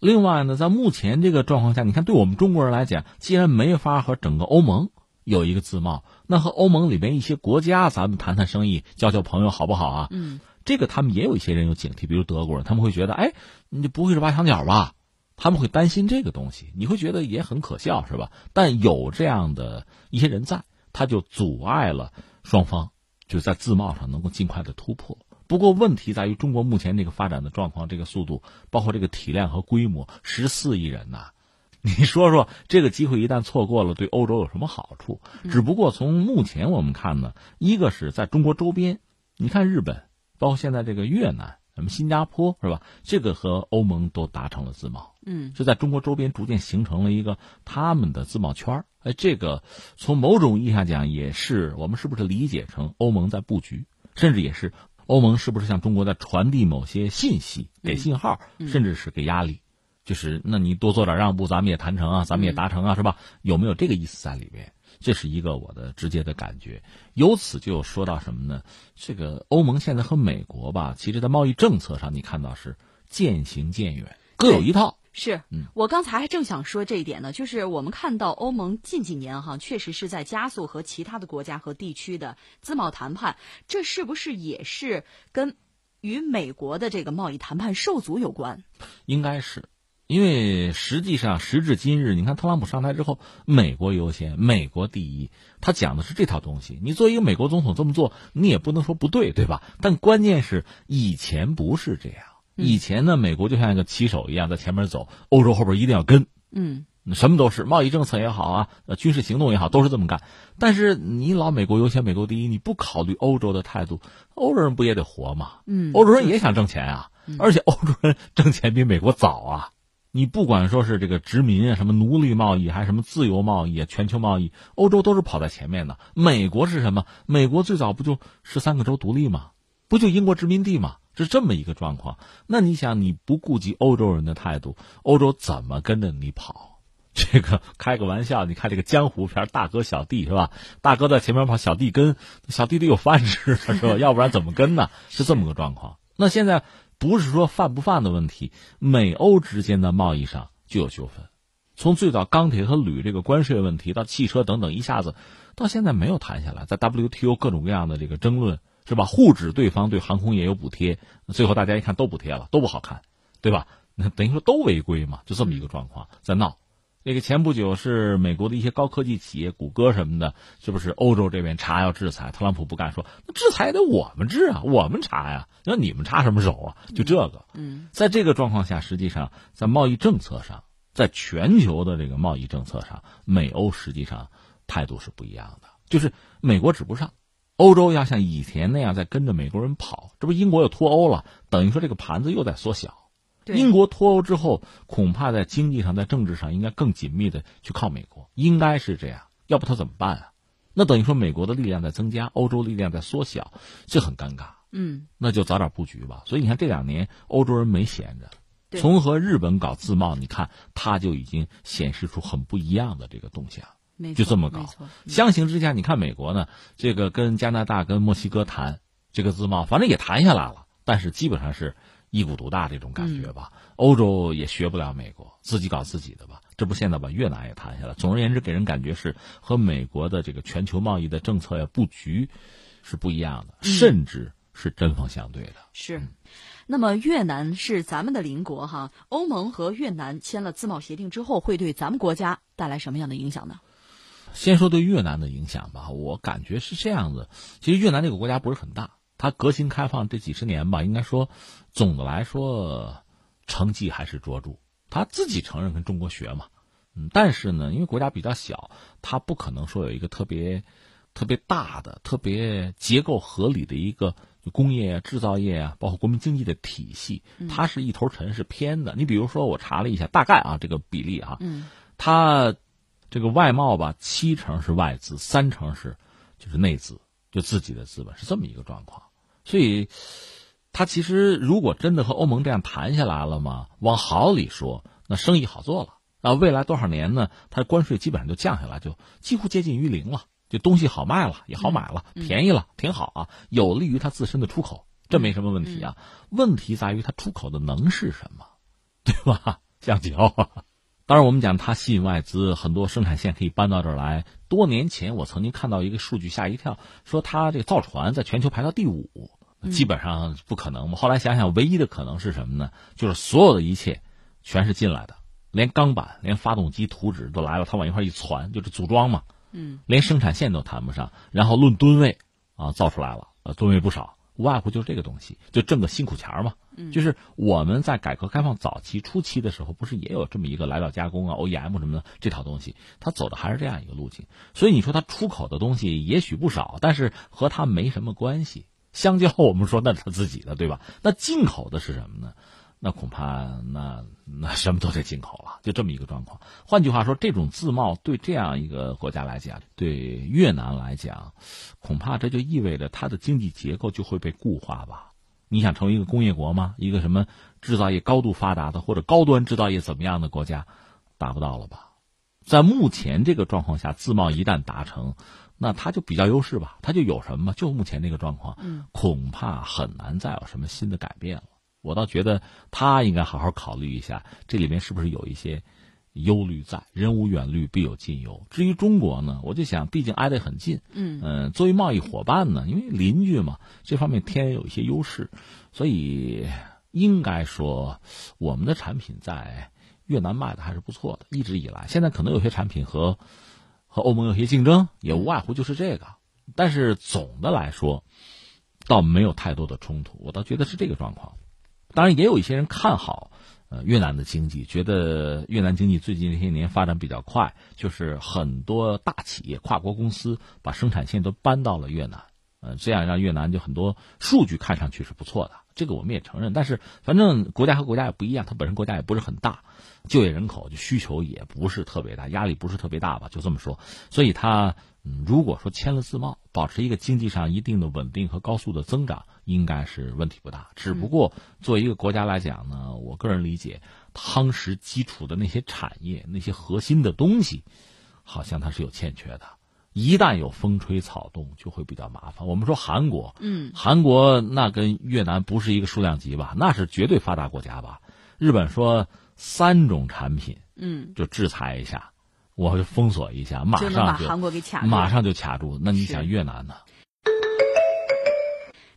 另外呢，在目前这个状况下，你看，对我们中国人来讲，既然没法和整个欧盟有一个自贸，那和欧盟里边一些国家，咱们谈谈生意，交交朋友，好不好啊？嗯，这个他们也有一些人有警惕，比如德国人，他们会觉得，哎，你不会是挖墙脚吧？他们会担心这个东西，你会觉得也很可笑，是吧？但有这样的一些人在，他就阻碍了双方就在自贸上能够尽快的突破。不过问题在于，中国目前这个发展的状况、这个速度，包括这个体量和规模，十四亿人呐，你说说这个机会一旦错过了，对欧洲有什么好处？只不过从目前我们看呢，一个是在中国周边，你看日本，包括现在这个越南。什么新加坡是吧？这个和欧盟都达成了自贸，嗯，就在中国周边逐渐形成了一个他们的自贸圈哎，这个从某种意义上讲，也是我们是不是理解成欧盟在布局，甚至也是欧盟是不是向中国在传递某些信息、给信号，甚至是给压力？就是那你多做点让步，咱们也谈成啊，咱们也达成啊，是吧？有没有这个意思在里面？这是一个我的直接的感觉，由此就说到什么呢？这个欧盟现在和美国吧，其实，在贸易政策上，你看到是渐行渐远，各有一套。是，我刚才还正想说这一点呢，就是我们看到欧盟近几年哈，确实是在加速和其他的国家和地区的自贸谈判，这是不是也是跟与美国的这个贸易谈判受阻有关？应该是，因为实际上时至今日，你看特朗普上台之后，美国优先，美国第一，他讲的是这套东西。你作为一个美国总统这么做，你也不能说不对，对吧？但关键是以前不是这样。以前呢，美国就像一个骑手一样在前面走，欧洲后边一定要跟，嗯，什么都是贸易政策也好啊，呃，军事行动也好，都是这么干。但是你老美国优先，美国第一，你不考虑欧洲的态度，欧洲人不也得活吗？嗯，欧洲人也想挣钱啊，而且欧洲人挣钱比美国早啊。你不管说是这个殖民啊，什么奴隶贸易，还是什么自由贸易啊，全球贸易，欧洲都是跑在前面的。美国是什么？美国最早不就十三个州独立吗？不就英国殖民地吗？是这么一个状况，那你想，你不顾及欧洲人的态度，欧洲怎么跟着你跑？这个开个玩笑，你看这个江湖片，大哥小弟是吧？大哥在前面跑，小弟跟，小弟得有饭吃是吧？要不然怎么跟呢？是这么个状况。那现在不是说犯不犯的问题，美欧之间的贸易上就有纠纷，从最早钢铁和铝这个关税问题到汽车等等，一下子到现在没有谈下来，在 WTO 各种各样的这个争论。是吧？互指对方对航空业有补贴，最后大家一看都补贴了，都不好看，对吧？那等于说都违规嘛，就这么一个状况在闹。那个前不久是美国的一些高科技企业，谷歌什么的，是不是欧洲这边查要制裁，特朗普不干，说那制裁得我们治啊，我们查呀，那你们插什么手啊？就这个。嗯，在这个状况下，实际上在贸易政策上，在全球的这个贸易政策上，美欧实际上态度是不一样的，就是美国指不上。欧洲要像以前那样在跟着美国人跑，这不英国又脱欧了，等于说这个盘子又在缩小。英国脱欧之后，恐怕在经济上、在政治上应该更紧密的去靠美国，应该是这样。要不他怎么办啊？那等于说美国的力量在增加，欧洲力量在缩小，这很尴尬。嗯，那就早点布局吧。所以你看这两年欧洲人没闲着，从和日本搞自贸，你看他就已经显示出很不一样的这个动向。就这么搞，相形之下，你看美国呢，这个跟加拿大、跟墨西哥谈这个自贸，反正也谈下来了，但是基本上是一股独大这种感觉吧。欧洲也学不了美国，自己搞自己的吧。这不现在把越南也谈下来。总而言之，给人感觉是和美国的这个全球贸易的政策呀布局是不一样的，甚至是针锋相对的。是，那么越南是咱们的邻国哈，欧盟和越南签了自贸协定之后，会对咱们国家带来什么样的影响呢？先说对越南的影响吧，我感觉是这样子。其实越南这个国家不是很大，它革新开放这几十年吧，应该说总的来说成绩还是卓著。他自己承认跟中国学嘛，嗯，但是呢，因为国家比较小，他不可能说有一个特别特别大的、特别结构合理的一个工业制造业啊，包括国民经济的体系，它是一头沉，是偏的。你比如说，我查了一下，大概啊这个比例啊，嗯，它。这个外贸吧，七成是外资，三成是就是内资，就自己的资本是这么一个状况。所以，他其实如果真的和欧盟这样谈下来了嘛，往好里说，那生意好做了啊。未来多少年呢？它关税基本上就降下来，就几乎接近于零了，就东西好卖了，也好买了，便宜了，挺好啊，有利于它自身的出口，这没什么问题啊。问题在于它出口的能是什么，对吧？橡胶。当然，我们讲它吸引外资，很多生产线可以搬到这儿来。多年前，我曾经看到一个数据，吓一跳，说它这个造船在全球排到第五，基本上不可能嘛。后来想想，唯一的可能是什么呢？就是所有的一切全是进来的，连钢板、连发动机、图纸都来了，它往一块一攒，就是组装嘛。嗯，连生产线都谈不上，然后论吨位啊，造出来了，呃，吨位不少。无外乎就是这个东西，就挣个辛苦钱嘛。就是我们在改革开放早期初期的时候，不是也有这么一个来料加工啊、OEM 什么的这套东西，它走的还是这样一个路径。所以你说它出口的东西也许不少，但是和它没什么关系。香蕉我们说那是他自己的，对吧？那进口的是什么呢？那恐怕那那什么都得进口了，就这么一个状况。换句话说，这种自贸对这样一个国家来讲，对越南来讲，恐怕这就意味着它的经济结构就会被固化吧？你想成为一个工业国吗？一个什么制造业高度发达的或者高端制造业怎么样的国家，达不到了吧？在目前这个状况下，自贸一旦达成，那它就比较优势吧？它就有什么？就目前这个状况，恐怕很难再有什么新的改变了。我倒觉得他应该好好考虑一下，这里面是不是有一些忧虑在。人无远虑，必有近忧。至于中国呢，我就想，毕竟挨得很近，嗯嗯，作为贸易伙伴呢，因为邻居嘛，这方面天然有一些优势，所以应该说，我们的产品在越南卖的还是不错的，一直以来。现在可能有些产品和和欧盟有些竞争，也无外乎就是这个。但是总的来说，倒没有太多的冲突，我倒觉得是这个状况。当然，也有一些人看好呃越南的经济，觉得越南经济最近这些年发展比较快，就是很多大企业、跨国公司把生产线都搬到了越南，呃，这样让越南就很多数据看上去是不错的，这个我们也承认。但是反正国家和国家也不一样，它本身国家也不是很大，就业人口就需求也不是特别大，压力不是特别大吧，就这么说。所以它。嗯，如果说签了自贸，保持一个经济上一定的稳定和高速的增长，应该是问题不大。只不过作为一个国家来讲呢，我个人理解，夯实基础的那些产业、那些核心的东西，好像它是有欠缺的。一旦有风吹草动，就会比较麻烦。我们说韩国，嗯，韩国那跟越南不是一个数量级吧？那是绝对发达国家吧？日本说三种产品，嗯，就制裁一下。我就封锁一下，马上就把韩国给卡住，马上就卡住。那你想越南呢？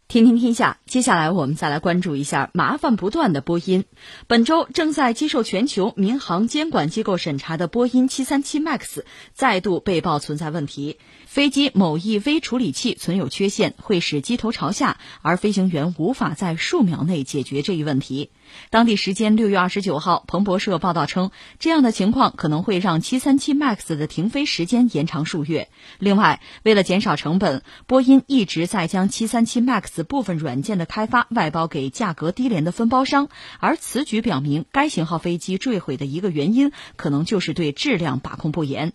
听听天下，接下来我们再来关注一下麻烦不断的波音。本周正在接受全球民航监管机构审查的波音737 MAX 再度被曝存在问题。飞机某一微处理器存有缺陷，会使机头朝下，而飞行员无法在数秒内解决这一问题。当地时间六月二十九号，彭博社报道称，这样的情况可能会让737 MAX 的停飞时间延长数月。另外，为了减少成本，波音一直在将737 MAX 部分软件的开发外包给价格低廉的分包商，而此举表明，该型号飞机坠毁的一个原因可能就是对质量把控不严。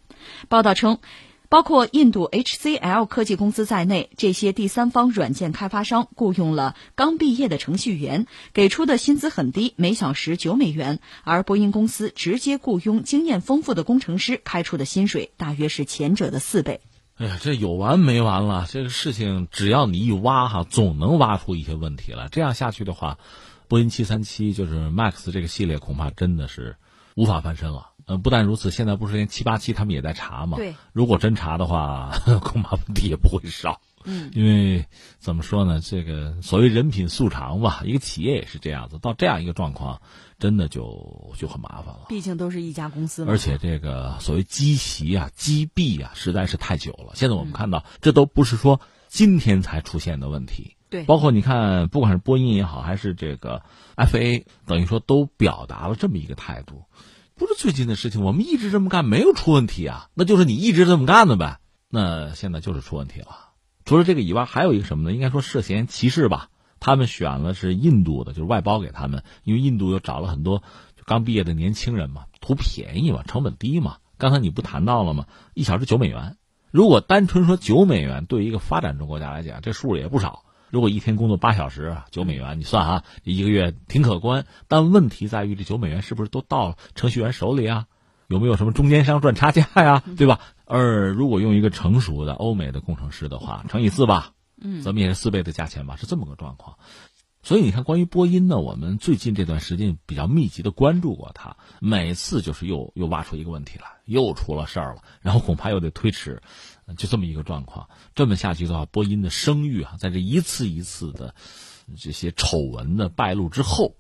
报道称。包括印度 HCL 科技公司在内，这些第三方软件开发商雇佣了刚毕业的程序员，给出的薪资很低，每小时九美元；而波音公司直接雇佣经验丰富的工程师，开出的薪水大约是前者的四倍。哎呀，这有完没完了？这个事情只要你一挖哈，总能挖出一些问题来。这样下去的话，波音七三七就是 MAX 这个系列，恐怕真的是无法翻身了。嗯，不但如此，现在不是连七八七他们也在查吗？对，如果真查的话，恐怕问题也不会少。嗯，因为怎么说呢，这个所谓人品素长吧，一个企业也是这样子，到这样一个状况，真的就就很麻烦了。毕竟都是一家公司嘛。而且这个所谓积习啊、积弊啊，实在是太久了。现在我们看到，这都不是说今天才出现的问题。对，包括你看，不管是波音也好，还是这个 FA，等于说都表达了这么一个态度。不是最近的事情，我们一直这么干，没有出问题啊，那就是你一直这么干的呗。那现在就是出问题了。除了这个以外，还有一个什么呢？应该说涉嫌歧视吧。他们选了是印度的，就是外包给他们，因为印度又找了很多刚毕业的年轻人嘛，图便宜嘛，成本低嘛。刚才你不谈到了吗？一小时九美元，如果单纯说九美元，对一个发展中国家来讲，这数也不少。如果一天工作八小时，九美元，你算啊，一个月挺可观。但问题在于，这九美元是不是都到程序员手里啊？有没有什么中间商赚差价呀？对吧？而如果用一个成熟的欧美的工程师的话，乘以四吧，嗯，咱们也是四倍的价钱吧，是这么个状况。所以你看，关于波音呢，我们最近这段时间比较密集的关注过它，每次就是又又挖出一个问题来，又出了事儿了，然后恐怕又得推迟。就这么一个状况，这么下去的话，波音的声誉啊，在这一次一次的这些丑闻的败露之后，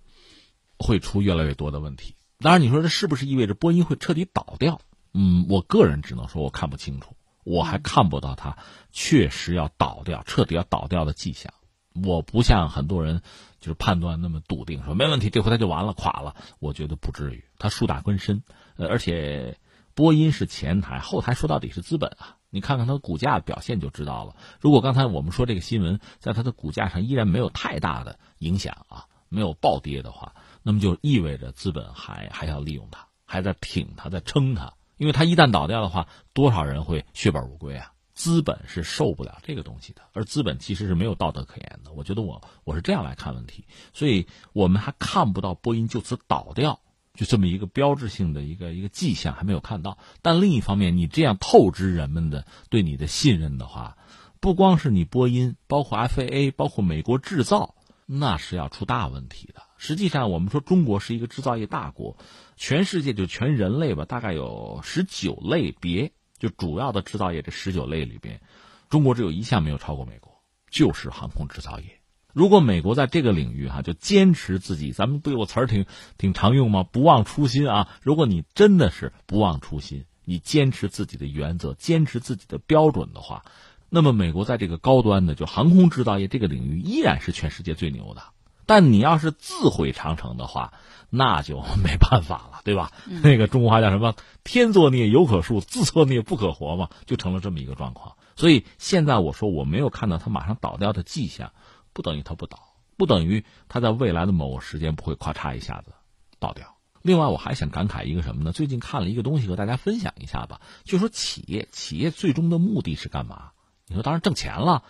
会出越来越多的问题。当然，你说这是不是意味着波音会彻底倒掉？嗯，我个人只能说我看不清楚，我还看不到它确实要倒掉、彻底要倒掉的迹象。我不像很多人就是判断那么笃定，说没问题，这回它就完了、垮了。我觉得不至于，它树大根深，呃，而且波音是前台，后台说到底是资本啊。你看看它的股价表现就知道了。如果刚才我们说这个新闻在它的股价上依然没有太大的影响啊，没有暴跌的话，那么就意味着资本还还要利用它，还在挺它，在撑它。因为它一旦倒掉的话，多少人会血本无归啊？资本是受不了这个东西的，而资本其实是没有道德可言的。我觉得我我是这样来看问题，所以我们还看不到波音就此倒掉。就这么一个标志性的一个一个迹象还没有看到，但另一方面，你这样透支人们的对你的信任的话，不光是你波音，包括 FAA，包括美国制造，那是要出大问题的。实际上，我们说中国是一个制造业大国，全世界就全人类吧，大概有十九类别，就主要的制造业这十九类里边，中国只有一项没有超过美国，就是航空制造业。如果美国在这个领域哈就坚持自己，咱们不有个词儿挺挺常用吗？不忘初心啊！如果你真的是不忘初心，你坚持自己的原则，坚持自己的标准的话，那么美国在这个高端的就航空制造业这个领域依然是全世界最牛的。但你要是自毁长城的话，那就没办法了，对吧？那个中国话叫什么？天作孽犹可恕，自作孽不可活嘛，就成了这么一个状况。所以现在我说我没有看到它马上倒掉的迹象。不等于它不倒，不等于它在未来的某个时间不会咔嚓一下子倒掉。另外，我还想感慨一个什么呢？最近看了一个东西，和大家分享一下吧。就说企业，企业最终的目的是干嘛？你说当然挣钱了，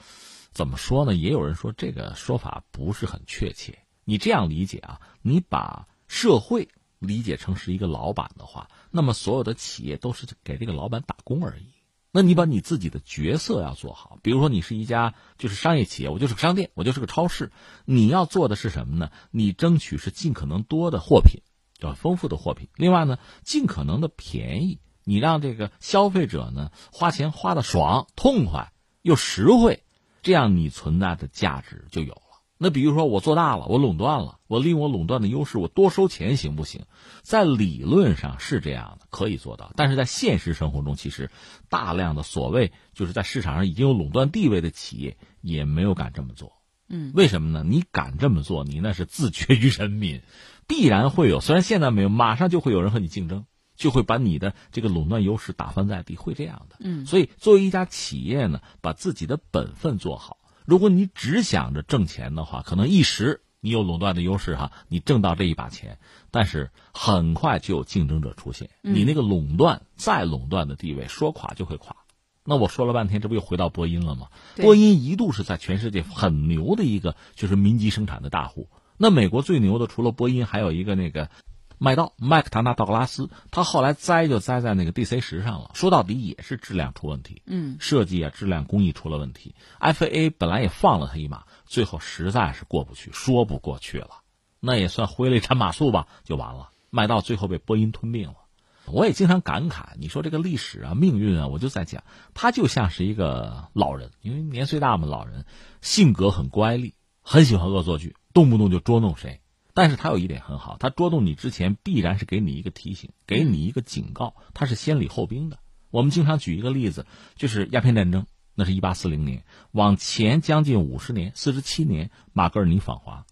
怎么说呢？也有人说这个说法不是很确切。你这样理解啊？你把社会理解成是一个老板的话，那么所有的企业都是给这个老板打工而已。那你把你自己的角色要做好，比如说你是一家就是商业企业，我就是个商店，我就是个超市，你要做的是什么呢？你争取是尽可能多的货品，要丰富的货品。另外呢，尽可能的便宜，你让这个消费者呢花钱花的爽、痛快又实惠，这样你存在的价值就有。那比如说我做大了，我垄断了，我利用我垄断的优势，我多收钱行不行？在理论上是这样的，可以做到。但是在现实生活中，其实大量的所谓就是在市场上已经有垄断地位的企业也没有敢这么做。嗯，为什么呢？你敢这么做，你那是自绝于人民，必然会有。虽然现在没有，马上就会有人和你竞争，就会把你的这个垄断优势打翻在地，会这样的。嗯，所以作为一家企业呢，把自己的本分做好。如果你只想着挣钱的话，可能一时你有垄断的优势哈，你挣到这一把钱，但是很快就有竞争者出现，你那个垄断再垄断的地位说垮就会垮。那我说了半天，这不又回到波音了吗？波音一度是在全世界很牛的一个就是民机生产的大户。那美国最牛的除了波音，还有一个那个。麦道麦克唐纳道格拉斯，他后来栽就栽在那个 DC 十上了。说到底也是质量出问题，嗯，设计啊，质量工艺出了问题。FAA 本来也放了他一马，最后实在是过不去，说不过去了，那也算挥了一产马谡吧，就完了。麦道最后被波音吞并了。我也经常感慨，你说这个历史啊，命运啊，我就在讲，他就像是一个老人，因为年岁大嘛，老人性格很乖戾，很喜欢恶作剧，动不动就捉弄谁。但是他有一点很好，他捉弄你之前必然是给你一个提醒，给你一个警告，他是先礼后兵的。我们经常举一个例子，就是鸦片战争，那是一八四零年，往前将近五十年，四十七年，马格尔尼访华，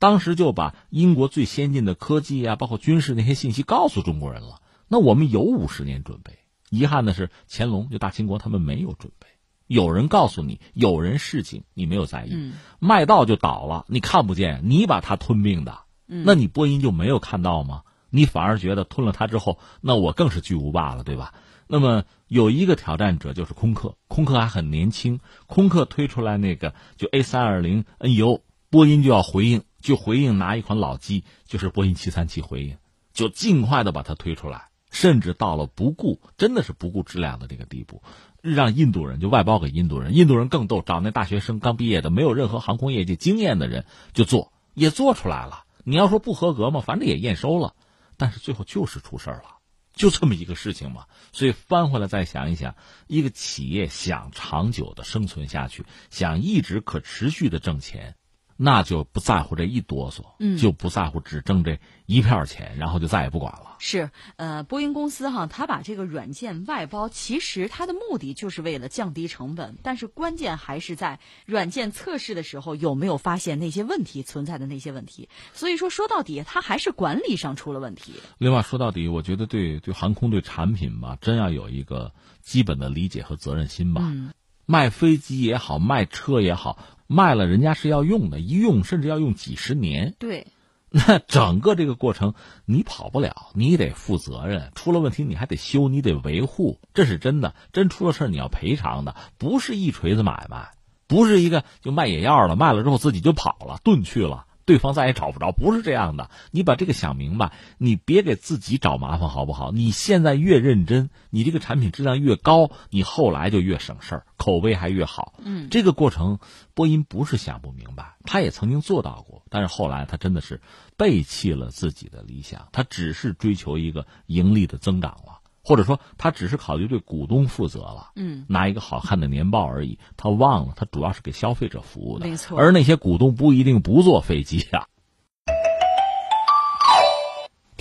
当时就把英国最先进的科技啊，包括军事那些信息告诉中国人了。那我们有五十年准备，遗憾的是乾隆就大清国他们没有准备。有人告诉你，有人事情你没有在意，麦道就倒了，你看不见，你把他吞并的。那你波音就没有看到吗？你反而觉得吞了它之后，那我更是巨无霸了，对吧？那么有一个挑战者就是空客，空客还很年轻，空客推出来那个就 A 三二零 NEO，波音就要回应，就回应拿一款老机，就是波音七三七回应，就尽快的把它推出来，甚至到了不顾，真的是不顾质量的这个地步，让印度人就外包给印度人，印度人更逗，找那大学生刚毕业的，没有任何航空业界经验的人就做，也做出来了。你要说不合格嘛，反正也验收了，但是最后就是出事儿了，就这么一个事情嘛。所以翻回来再想一想，一个企业想长久的生存下去，想一直可持续的挣钱。那就不在乎这一哆嗦，嗯，就不在乎只挣这一片钱，然后就再也不管了。是，呃，波音公司哈，他把这个软件外包，其实它的目的就是为了降低成本，但是关键还是在软件测试的时候有没有发现那些问题存在的那些问题。所以说，说到底，它还是管理上出了问题。另外，说到底，我觉得对对航空对产品吧，真要有一个基本的理解和责任心吧。嗯，卖飞机也好，卖车也好。卖了，人家是要用的，一用甚至要用几十年。对，那整个这个过程你跑不了，你得负责任。出了问题你还得修，你得维护，这是真的。真出了事你要赔偿的，不是一锤子买卖，不是一个就卖野药了，卖了之后自己就跑了，遁去了，对方再也找不着，不是这样的。你把这个想明白，你别给自己找麻烦，好不好？你现在越认真，你这个产品质量越高，你后来就越省事儿，口碑还越好。嗯，这个过程，波音不是想不明白，他也曾经做到过，但是后来他真的是背弃了自己的理想，他只是追求一个盈利的增长了。或者说，他只是考虑对股东负责了，嗯，拿一个好看的年报而已。他忘了，他主要是给消费者服务的，没错。而那些股东不一定不坐飞机啊。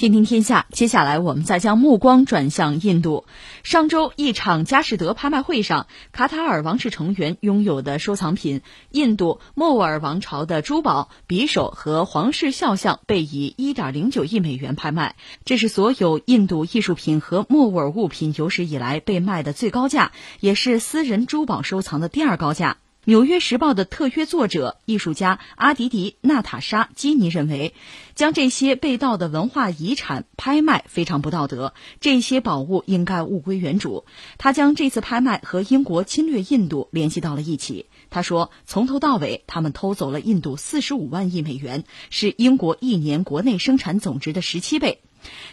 听听天下，接下来我们再将目光转向印度。上周一场佳士得拍卖会上，卡塔尔王室成员拥有的收藏品——印度莫卧儿王朝的珠宝、匕首和皇室肖像，被以1.09亿美元拍卖。这是所有印度艺术品和莫卧儿物品有史以来被卖的最高价，也是私人珠宝收藏的第二高价。《纽约时报》的特约作者、艺术家阿迪迪·娜塔莎·基尼认为，将这些被盗的文化遗产拍卖非常不道德，这些宝物应该物归原主。他将这次拍卖和英国侵略印度联系到了一起。他说，从头到尾，他们偷走了印度四十五万亿美元，是英国一年国内生产总值的十七倍。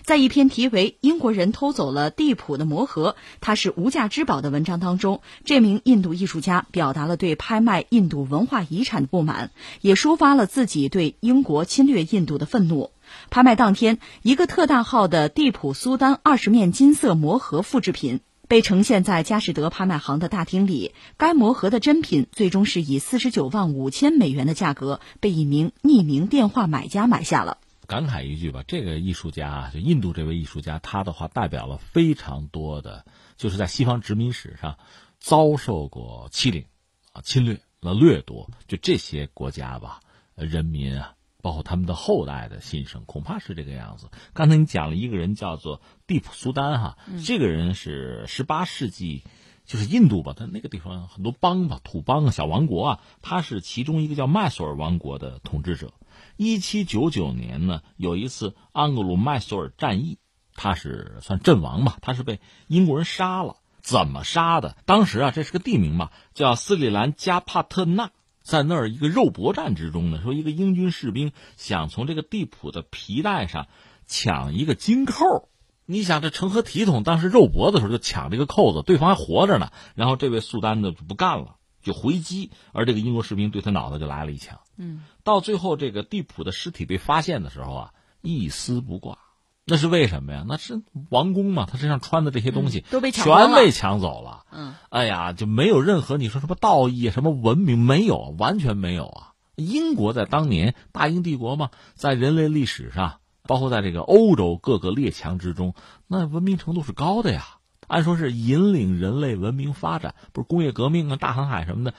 在一篇题为《英国人偷走了地普的魔盒，它是无价之宝》的文章当中，这名印度艺术家表达了对拍卖印度文化遗产的不满，也抒发了自己对英国侵略印度的愤怒。拍卖当天，一个特大号的地普苏丹二十面金色魔盒复制品被呈现在佳士得拍卖行的大厅里。该魔盒的真品最终是以四十九万五千美元的价格被一名匿名电话买家买下了。感慨一句吧，这个艺术家啊，就印度这位艺术家，他的话代表了非常多的，就是在西方殖民史上遭受过欺凌、啊侵略、那掠夺，就这些国家吧，人民啊，包括他们的后代的心声，恐怕是这个样子。刚才你讲了一个人叫做蒂普苏丹哈，这个人是十八世纪，就是印度吧，他那个地方很多邦吧，土邦啊、小王国啊，他是其中一个叫麦索尔王国的统治者。一七九九年呢，有一次安格鲁麦索尔战役，他是算阵亡吧，他是被英国人杀了。怎么杀的？当时啊，这是个地名嘛，叫斯里兰加帕特纳，在那儿一个肉搏战之中呢，说一个英军士兵想从这个地普的皮带上抢一个金扣。你想这成何体统？当时肉搏的时候就抢这个扣子，对方还活着呢。然后这位苏丹呢就不干了，就回击，而这个英国士兵对他脑袋就来了一枪。嗯，到最后这个地普的尸体被发现的时候啊，一丝不挂。那是为什么呀？那是王宫嘛，他身上穿的这些东西、嗯、都被全被抢走了。嗯，哎呀，就没有任何你说什么道义、什么文明没有，完全没有啊！英国在当年大英帝国嘛，在人类历史上，包括在这个欧洲各个列强之中，那文明程度是高的呀。按说是引领人类文明发展，不是工业革命啊、大航海什么的，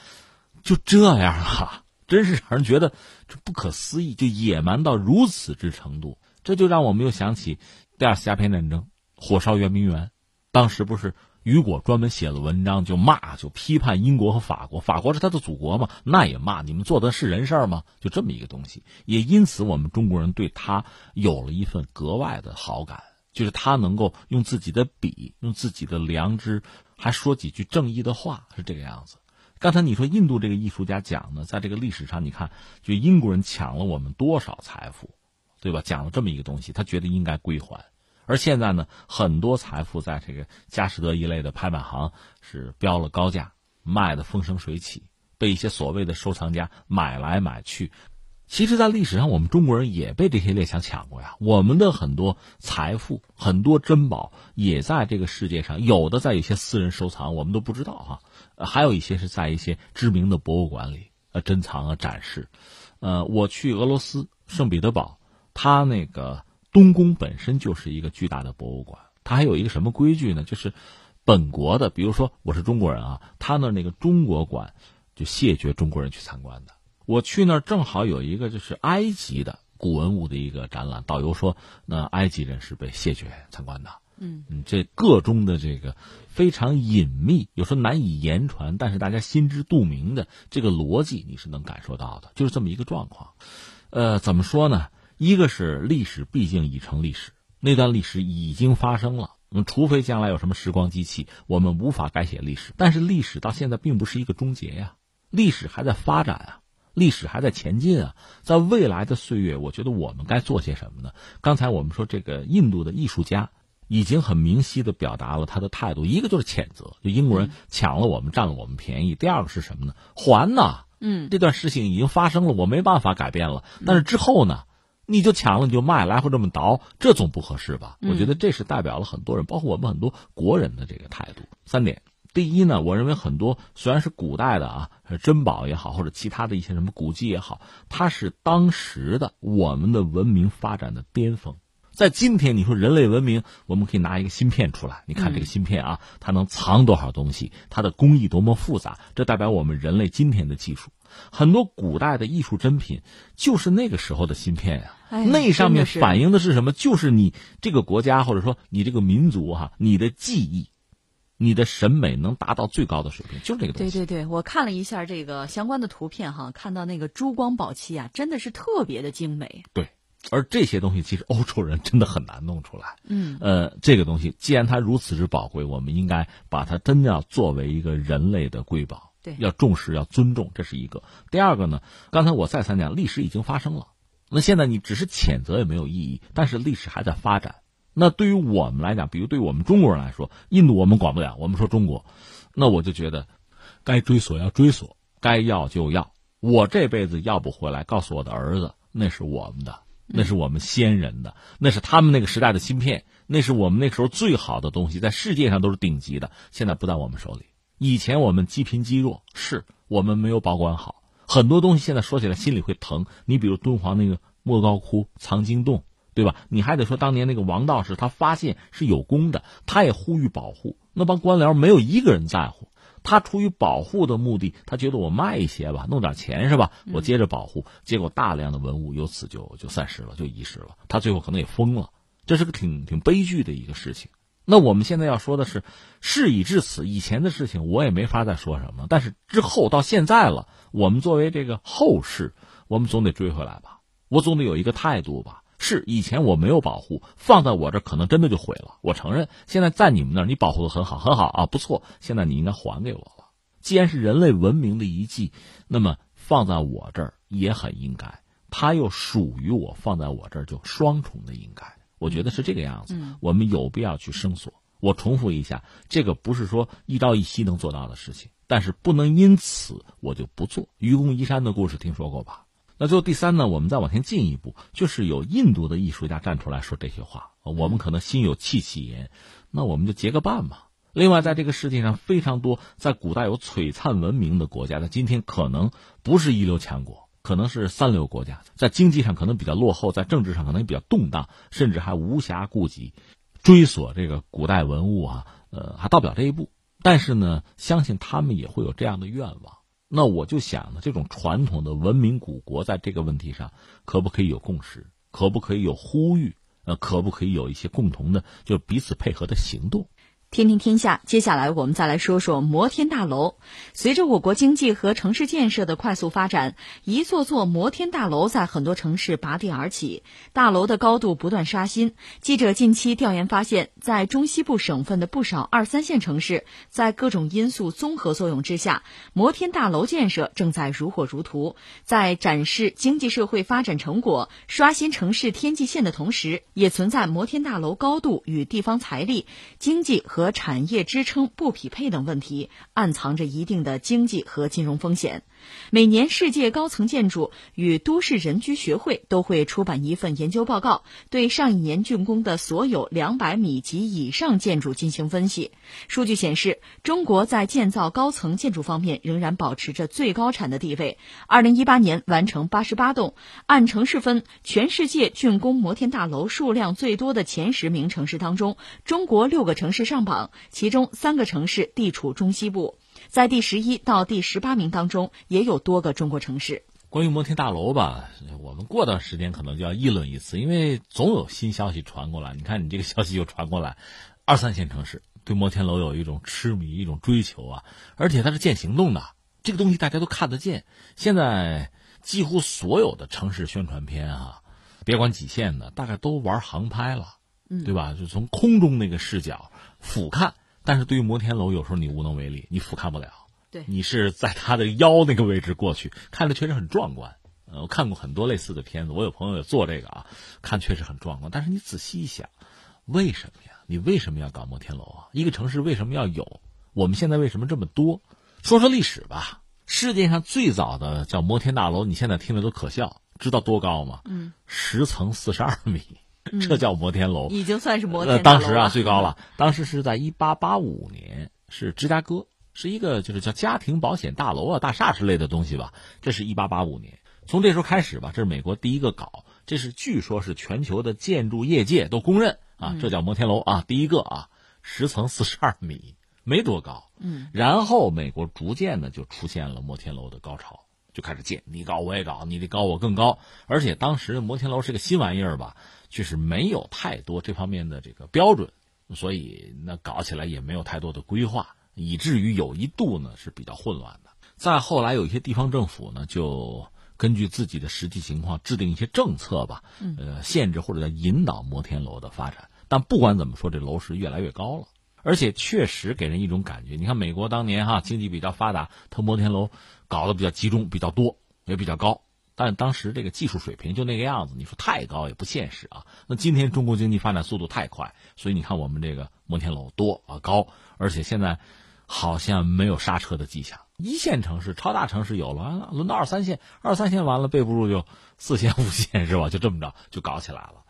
就这样啊，真是让人觉得这不可思议，就野蛮到如此之程度。这就让我们又想起第二次鸦片战争，火烧圆明园，当时不是雨果专门写了文章就骂，就批判英国和法国，法国是他的祖国嘛，那也骂你们做的是人事吗？就这么一个东西，也因此我们中国人对他有了一份格外的好感，就是他能够用自己的笔，用自己的良知，还说几句正义的话，是这个样子。刚才你说印度这个艺术家讲呢，在这个历史上，你看，就英国人抢了我们多少财富。对吧？讲了这么一个东西，他觉得应该归还，而现在呢，很多财富在这个佳士得一类的拍卖行是标了高价，卖的风生水起，被一些所谓的收藏家买来买去。其实，在历史上，我们中国人也被这些列强抢过呀。我们的很多财富、很多珍宝也在这个世界上，有的在一些私人收藏，我们都不知道哈。还有一些是在一些知名的博物馆里呃珍藏啊展示。呃，我去俄罗斯圣彼得堡。它那个东宫本身就是一个巨大的博物馆，它还有一个什么规矩呢？就是本国的，比如说我是中国人啊，他那那个中国馆就谢绝中国人去参观的。我去那儿正好有一个就是埃及的古文物的一个展览，导游说那埃及人是被谢绝参观的。嗯嗯，这个中的这个非常隐秘，有时候难以言传，但是大家心知肚明的这个逻辑你是能感受到的，就是这么一个状况。呃，怎么说呢？一个是历史毕竟已成历史，那段历史已经发生了。嗯，除非将来有什么时光机器，我们无法改写历史。但是历史到现在并不是一个终结呀，历史还在发展啊。历史还在前进啊，在未来的岁月，我觉得我们该做些什么呢？刚才我们说这个印度的艺术家已经很明晰的表达了他的态度，一个就是谴责，就英国人抢了我们，占了我们便宜；第二个是什么呢？还呢？嗯，这段事情已经发生了，我没办法改变了。但是之后呢，你就抢了你就卖，来回这么倒，这总不合适吧？我觉得这是代表了很多人，包括我们很多国人的这个态度。三点。第一呢，我认为很多虽然是古代的啊，珍宝也好，或者其他的一些什么古迹也好，它是当时的我们的文明发展的巅峰。在今天，你说人类文明，我们可以拿一个芯片出来，你看这个芯片啊，它能藏多少东西，它的工艺多么复杂，这代表我们人类今天的技术。很多古代的艺术珍品就是那个时候的芯片呀，那上面反映的是什么？就是你这个国家或者说你这个民族哈，你的记忆。你的审美能达到最高的水平，就这个东西。对对对，我看了一下这个相关的图片哈，看到那个珠光宝气啊，真的是特别的精美。对，而这些东西其实欧洲人真的很难弄出来。嗯，呃，这个东西既然它如此之宝贵，我们应该把它真的要作为一个人类的瑰宝，对，要重视，要尊重，这是一个。第二个呢，刚才我再三讲，历史已经发生了，那现在你只是谴责也没有意义，但是历史还在发展。那对于我们来讲，比如对我们中国人来说，印度我们管不了。我们说中国，那我就觉得，该追索要追索，该要就要。我这辈子要不回来，告诉我的儿子，那是我们的，那是我们先人的，那是他们那个时代的芯片，那是我们那时候最好的东西，在世界上都是顶级的。现在不在我们手里。以前我们积贫积弱，是我们没有保管好很多东西。现在说起来心里会疼。你比如敦煌那个莫高窟藏经洞。对吧？你还得说当年那个王道士，他发现是有功的，他也呼吁保护。那帮官僚没有一个人在乎，他出于保护的目的，他觉得我卖一些吧，弄点钱是吧？我接着保护，结果大量的文物由此就就散失了，就遗失了。他最后可能也疯了，这是个挺挺悲剧的一个事情。那我们现在要说的是，事已至此，以前的事情我也没法再说什么。但是之后到现在了，我们作为这个后世，我们总得追回来吧，我总得有一个态度吧。是以前我没有保护，放在我这可能真的就毁了。我承认，现在在你们那儿你保护的很好，很好啊，不错。现在你应该还给我了。既然是人类文明的遗迹，那么放在我这儿也很应该。它又属于我，放在我这儿就双重的应该。我觉得是这个样子。我们有必要去生索。我重复一下，这个不是说一朝一夕能做到的事情，但是不能因此我就不做。愚公移山的故事听说过吧？那最后第三呢？我们再往前进一步，就是有印度的艺术家站出来说这些话，我们可能心有戚戚焉，那我们就结个伴吧。另外，在这个世界上非常多在古代有璀璨文明的国家，在今天可能不是一流强国，可能是三流国家，在经济上可能比较落后，在政治上可能也比较动荡，甚至还无暇顾及追索这个古代文物啊，呃，还到不了这一步。但是呢，相信他们也会有这样的愿望。那我就想呢，这种传统的文明古国在这个问题上，可不可以有共识？可不可以有呼吁？呃，可不可以有一些共同的，就彼此配合的行动？天天天下，接下来我们再来说说摩天大楼。随着我国经济和城市建设的快速发展，一座座摩天大楼在很多城市拔地而起，大楼的高度不断刷新。记者近期调研发现，在中西部省份的不少二三线城市，在各种因素综合作用之下，摩天大楼建设正在如火如荼。在展示经济社会发展成果、刷新城市天际线的同时，也存在摩天大楼高度与地方财力、经济和和产业支撑不匹配等问题，暗藏着一定的经济和金融风险。每年，世界高层建筑与都市人居学会都会出版一份研究报告，对上一年竣工的所有两百米及以上建筑进行分析。数据显示，中国在建造高层建筑方面仍然保持着最高产的地位。二零一八年完成八十八栋。按城市分，全世界竣工摩天大楼数量最多的前十名城市当中，中国六个城市上榜，其中三个城市地处中西部。在第十一到第十八名当中，也有多个中国城市。关于摩天大楼吧，我们过段时间可能就要议论一次，因为总有新消息传过来。你看，你这个消息又传过来，二三线城市对摩天楼有一种痴迷、一种追求啊，而且它是见行动的，这个东西大家都看得见。现在几乎所有的城市宣传片啊，别管几线的，大概都玩航拍了，对吧？就从空中那个视角俯瞰。但是对于摩天楼，有时候你无能为力，你俯瞰不了。对，你是在他的腰那个位置过去，看着确实很壮观。呃，我看过很多类似的片子，我有朋友也做这个啊，看确实很壮观。但是你仔细一想，为什么呀？你为什么要搞摩天楼啊？一个城市为什么要有？我们现在为什么这么多？说说历史吧。世界上最早的叫摩天大楼，你现在听着都可笑，知道多高吗？嗯，十层四十二米，这叫摩天楼，已经算是摩天呃，当时啊最高了。当时是在一八八五年，是芝加哥，是一个就是叫家庭保险大楼啊、大厦之类的东西吧。这是一八八五年，从这时候开始吧，这是美国第一个搞，这是据说是全球的建筑业界都公认啊，这叫摩天楼啊，第一个啊，十层四十二米。没多高，嗯，然后美国逐渐的就出现了摩天楼的高潮，就开始建，你搞我也搞，你得高我更高，而且当时摩天楼是个新玩意儿吧，就是没有太多这方面的这个标准，所以那搞起来也没有太多的规划，以至于有一度呢是比较混乱的。再后来有一些地方政府呢，就根据自己的实际情况制定一些政策吧，呃，限制或者叫引导摩天楼的发展。但不管怎么说，这楼是越来越高了。而且确实给人一种感觉，你看美国当年哈经济比较发达，它摩天楼搞得比较集中、比较多，也比较高。但当时这个技术水平就那个样子，你说太高也不现实啊。那今天中国经济发展速度太快，所以你看我们这个摩天楼多啊高，而且现在好像没有刹车的迹象。一线城市、超大城市有了，轮到二三线，二三线完了备不住就四线、五线 是吧？就这么着就搞起来了。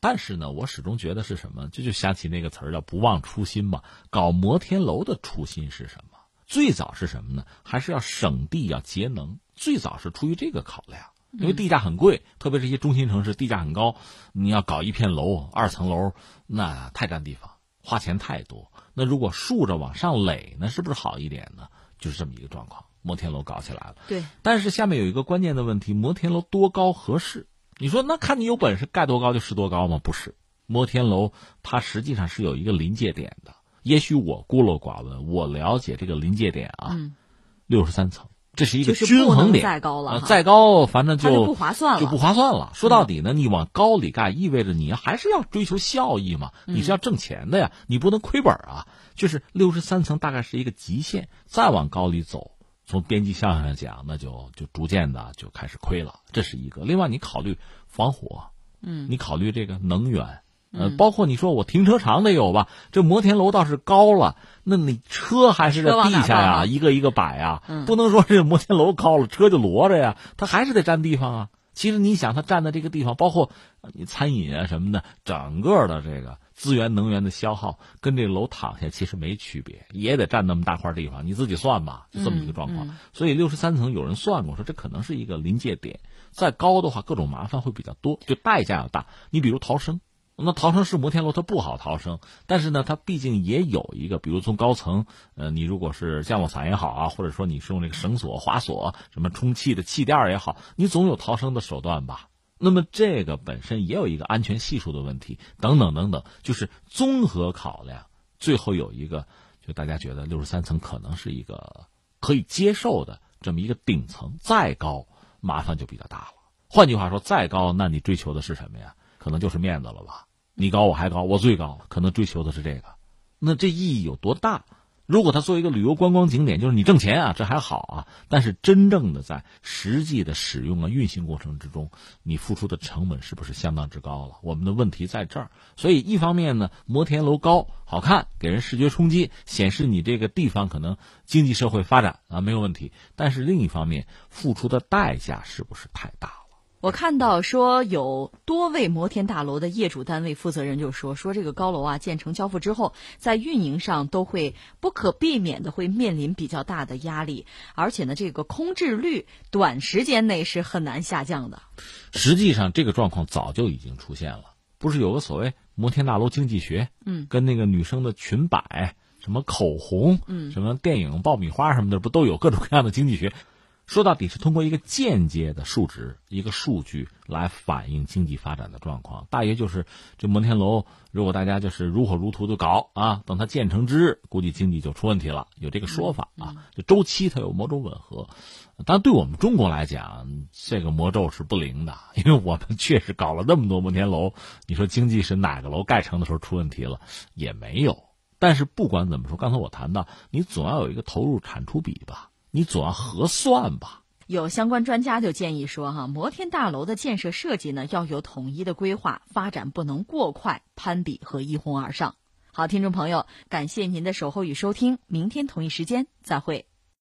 但是呢，我始终觉得是什么？这就想起那个词儿叫“不忘初心”嘛。搞摩天楼的初心是什么？最早是什么呢？还是要省地、要节能？最早是出于这个考量，因为地价很贵，特别是一些中心城市，地价很高。你要搞一片楼，二层楼，那太占地方，花钱太多。那如果竖着往上垒呢，是不是好一点呢？就是这么一个状况。摩天楼搞起来了，对。但是下面有一个关键的问题：摩天楼多高合适？你说那看你有本事盖多高就是多高吗？不是，摩天楼它实际上是有一个临界点的。也许我孤陋寡闻，我了解这个临界点啊，六十三层，这是一个均衡点。再高了，再高反正就不划算了，就不划算了。说到底呢，你往高里盖，意味着你还是要追求效益嘛，你是要挣钱的呀，你不能亏本啊。就是六十三层大概是一个极限，再往高里走。从边际效应上讲，那就就逐渐的就开始亏了，这是一个。另外，你考虑防火，嗯，你考虑这个能源，呃，包括你说我停车场得有吧？这摩天楼倒是高了，那你车还是在地下呀，一个一个摆啊，不能说这摩天楼高了，车就摞着呀，它还是得占地方啊。其实你想，它占的这个地方，包括你餐饮啊什么的，整个的这个。资源能源的消耗跟这楼躺下其实没区别，也得占那么大块地方，你自己算吧，就这么一个状况。所以六十三层有人算过，说这可能是一个临界点，再高的话各种麻烦会比较多，就代价要大。你比如逃生，那逃生式摩天楼它不好逃生，但是呢，它毕竟也有一个，比如从高层，呃，你如果是降落伞也好啊，或者说你是用那个绳索、滑索、什么充气的气垫也好，你总有逃生的手段吧。那么这个本身也有一个安全系数的问题，等等等等，就是综合考量，最后有一个，就大家觉得六十三层可能是一个可以接受的这么一个顶层，再高麻烦就比较大了。换句话说，再高，那你追求的是什么呀？可能就是面子了吧？你高我还高，我最高，可能追求的是这个，那这意义有多大？如果它作为一个旅游观光景点，就是你挣钱啊，这还好啊。但是真正的在实际的使用啊、运行过程之中，你付出的成本是不是相当之高了？我们的问题在这儿。所以一方面呢，摩天楼高好看，给人视觉冲击，显示你这个地方可能经济社会发展啊没有问题。但是另一方面，付出的代价是不是太大？我看到说有多位摩天大楼的业主单位负责人就说说这个高楼啊建成交付之后，在运营上都会不可避免的会面临比较大的压力，而且呢，这个空置率短时间内是很难下降的。实际上，这个状况早就已经出现了，不是有个所谓摩天大楼经济学？嗯，跟那个女生的裙摆、什么口红、嗯，什么电影爆米花什么的，不都有各种各样的经济学？说到底是通过一个间接的数值、一个数据来反映经济发展的状况。大约就是这摩天楼，如果大家就是如火如荼的搞啊，等它建成之日，估计经济就出问题了。有这个说法啊，就周期它有某种吻合。但，对我们中国来讲，这个魔咒是不灵的，因为我们确实搞了那么多摩天楼。你说经济是哪个楼盖成的时候出问题了？也没有。但是不管怎么说，刚才我谈到，你总要有一个投入产出比吧，你总要核算吧。有相关专家就建议说，哈，摩天大楼的建设设计呢要有统一的规划，发展不能过快、攀比和一哄而上。好，听众朋友，感谢您的守候与收听，明天同一时间再会。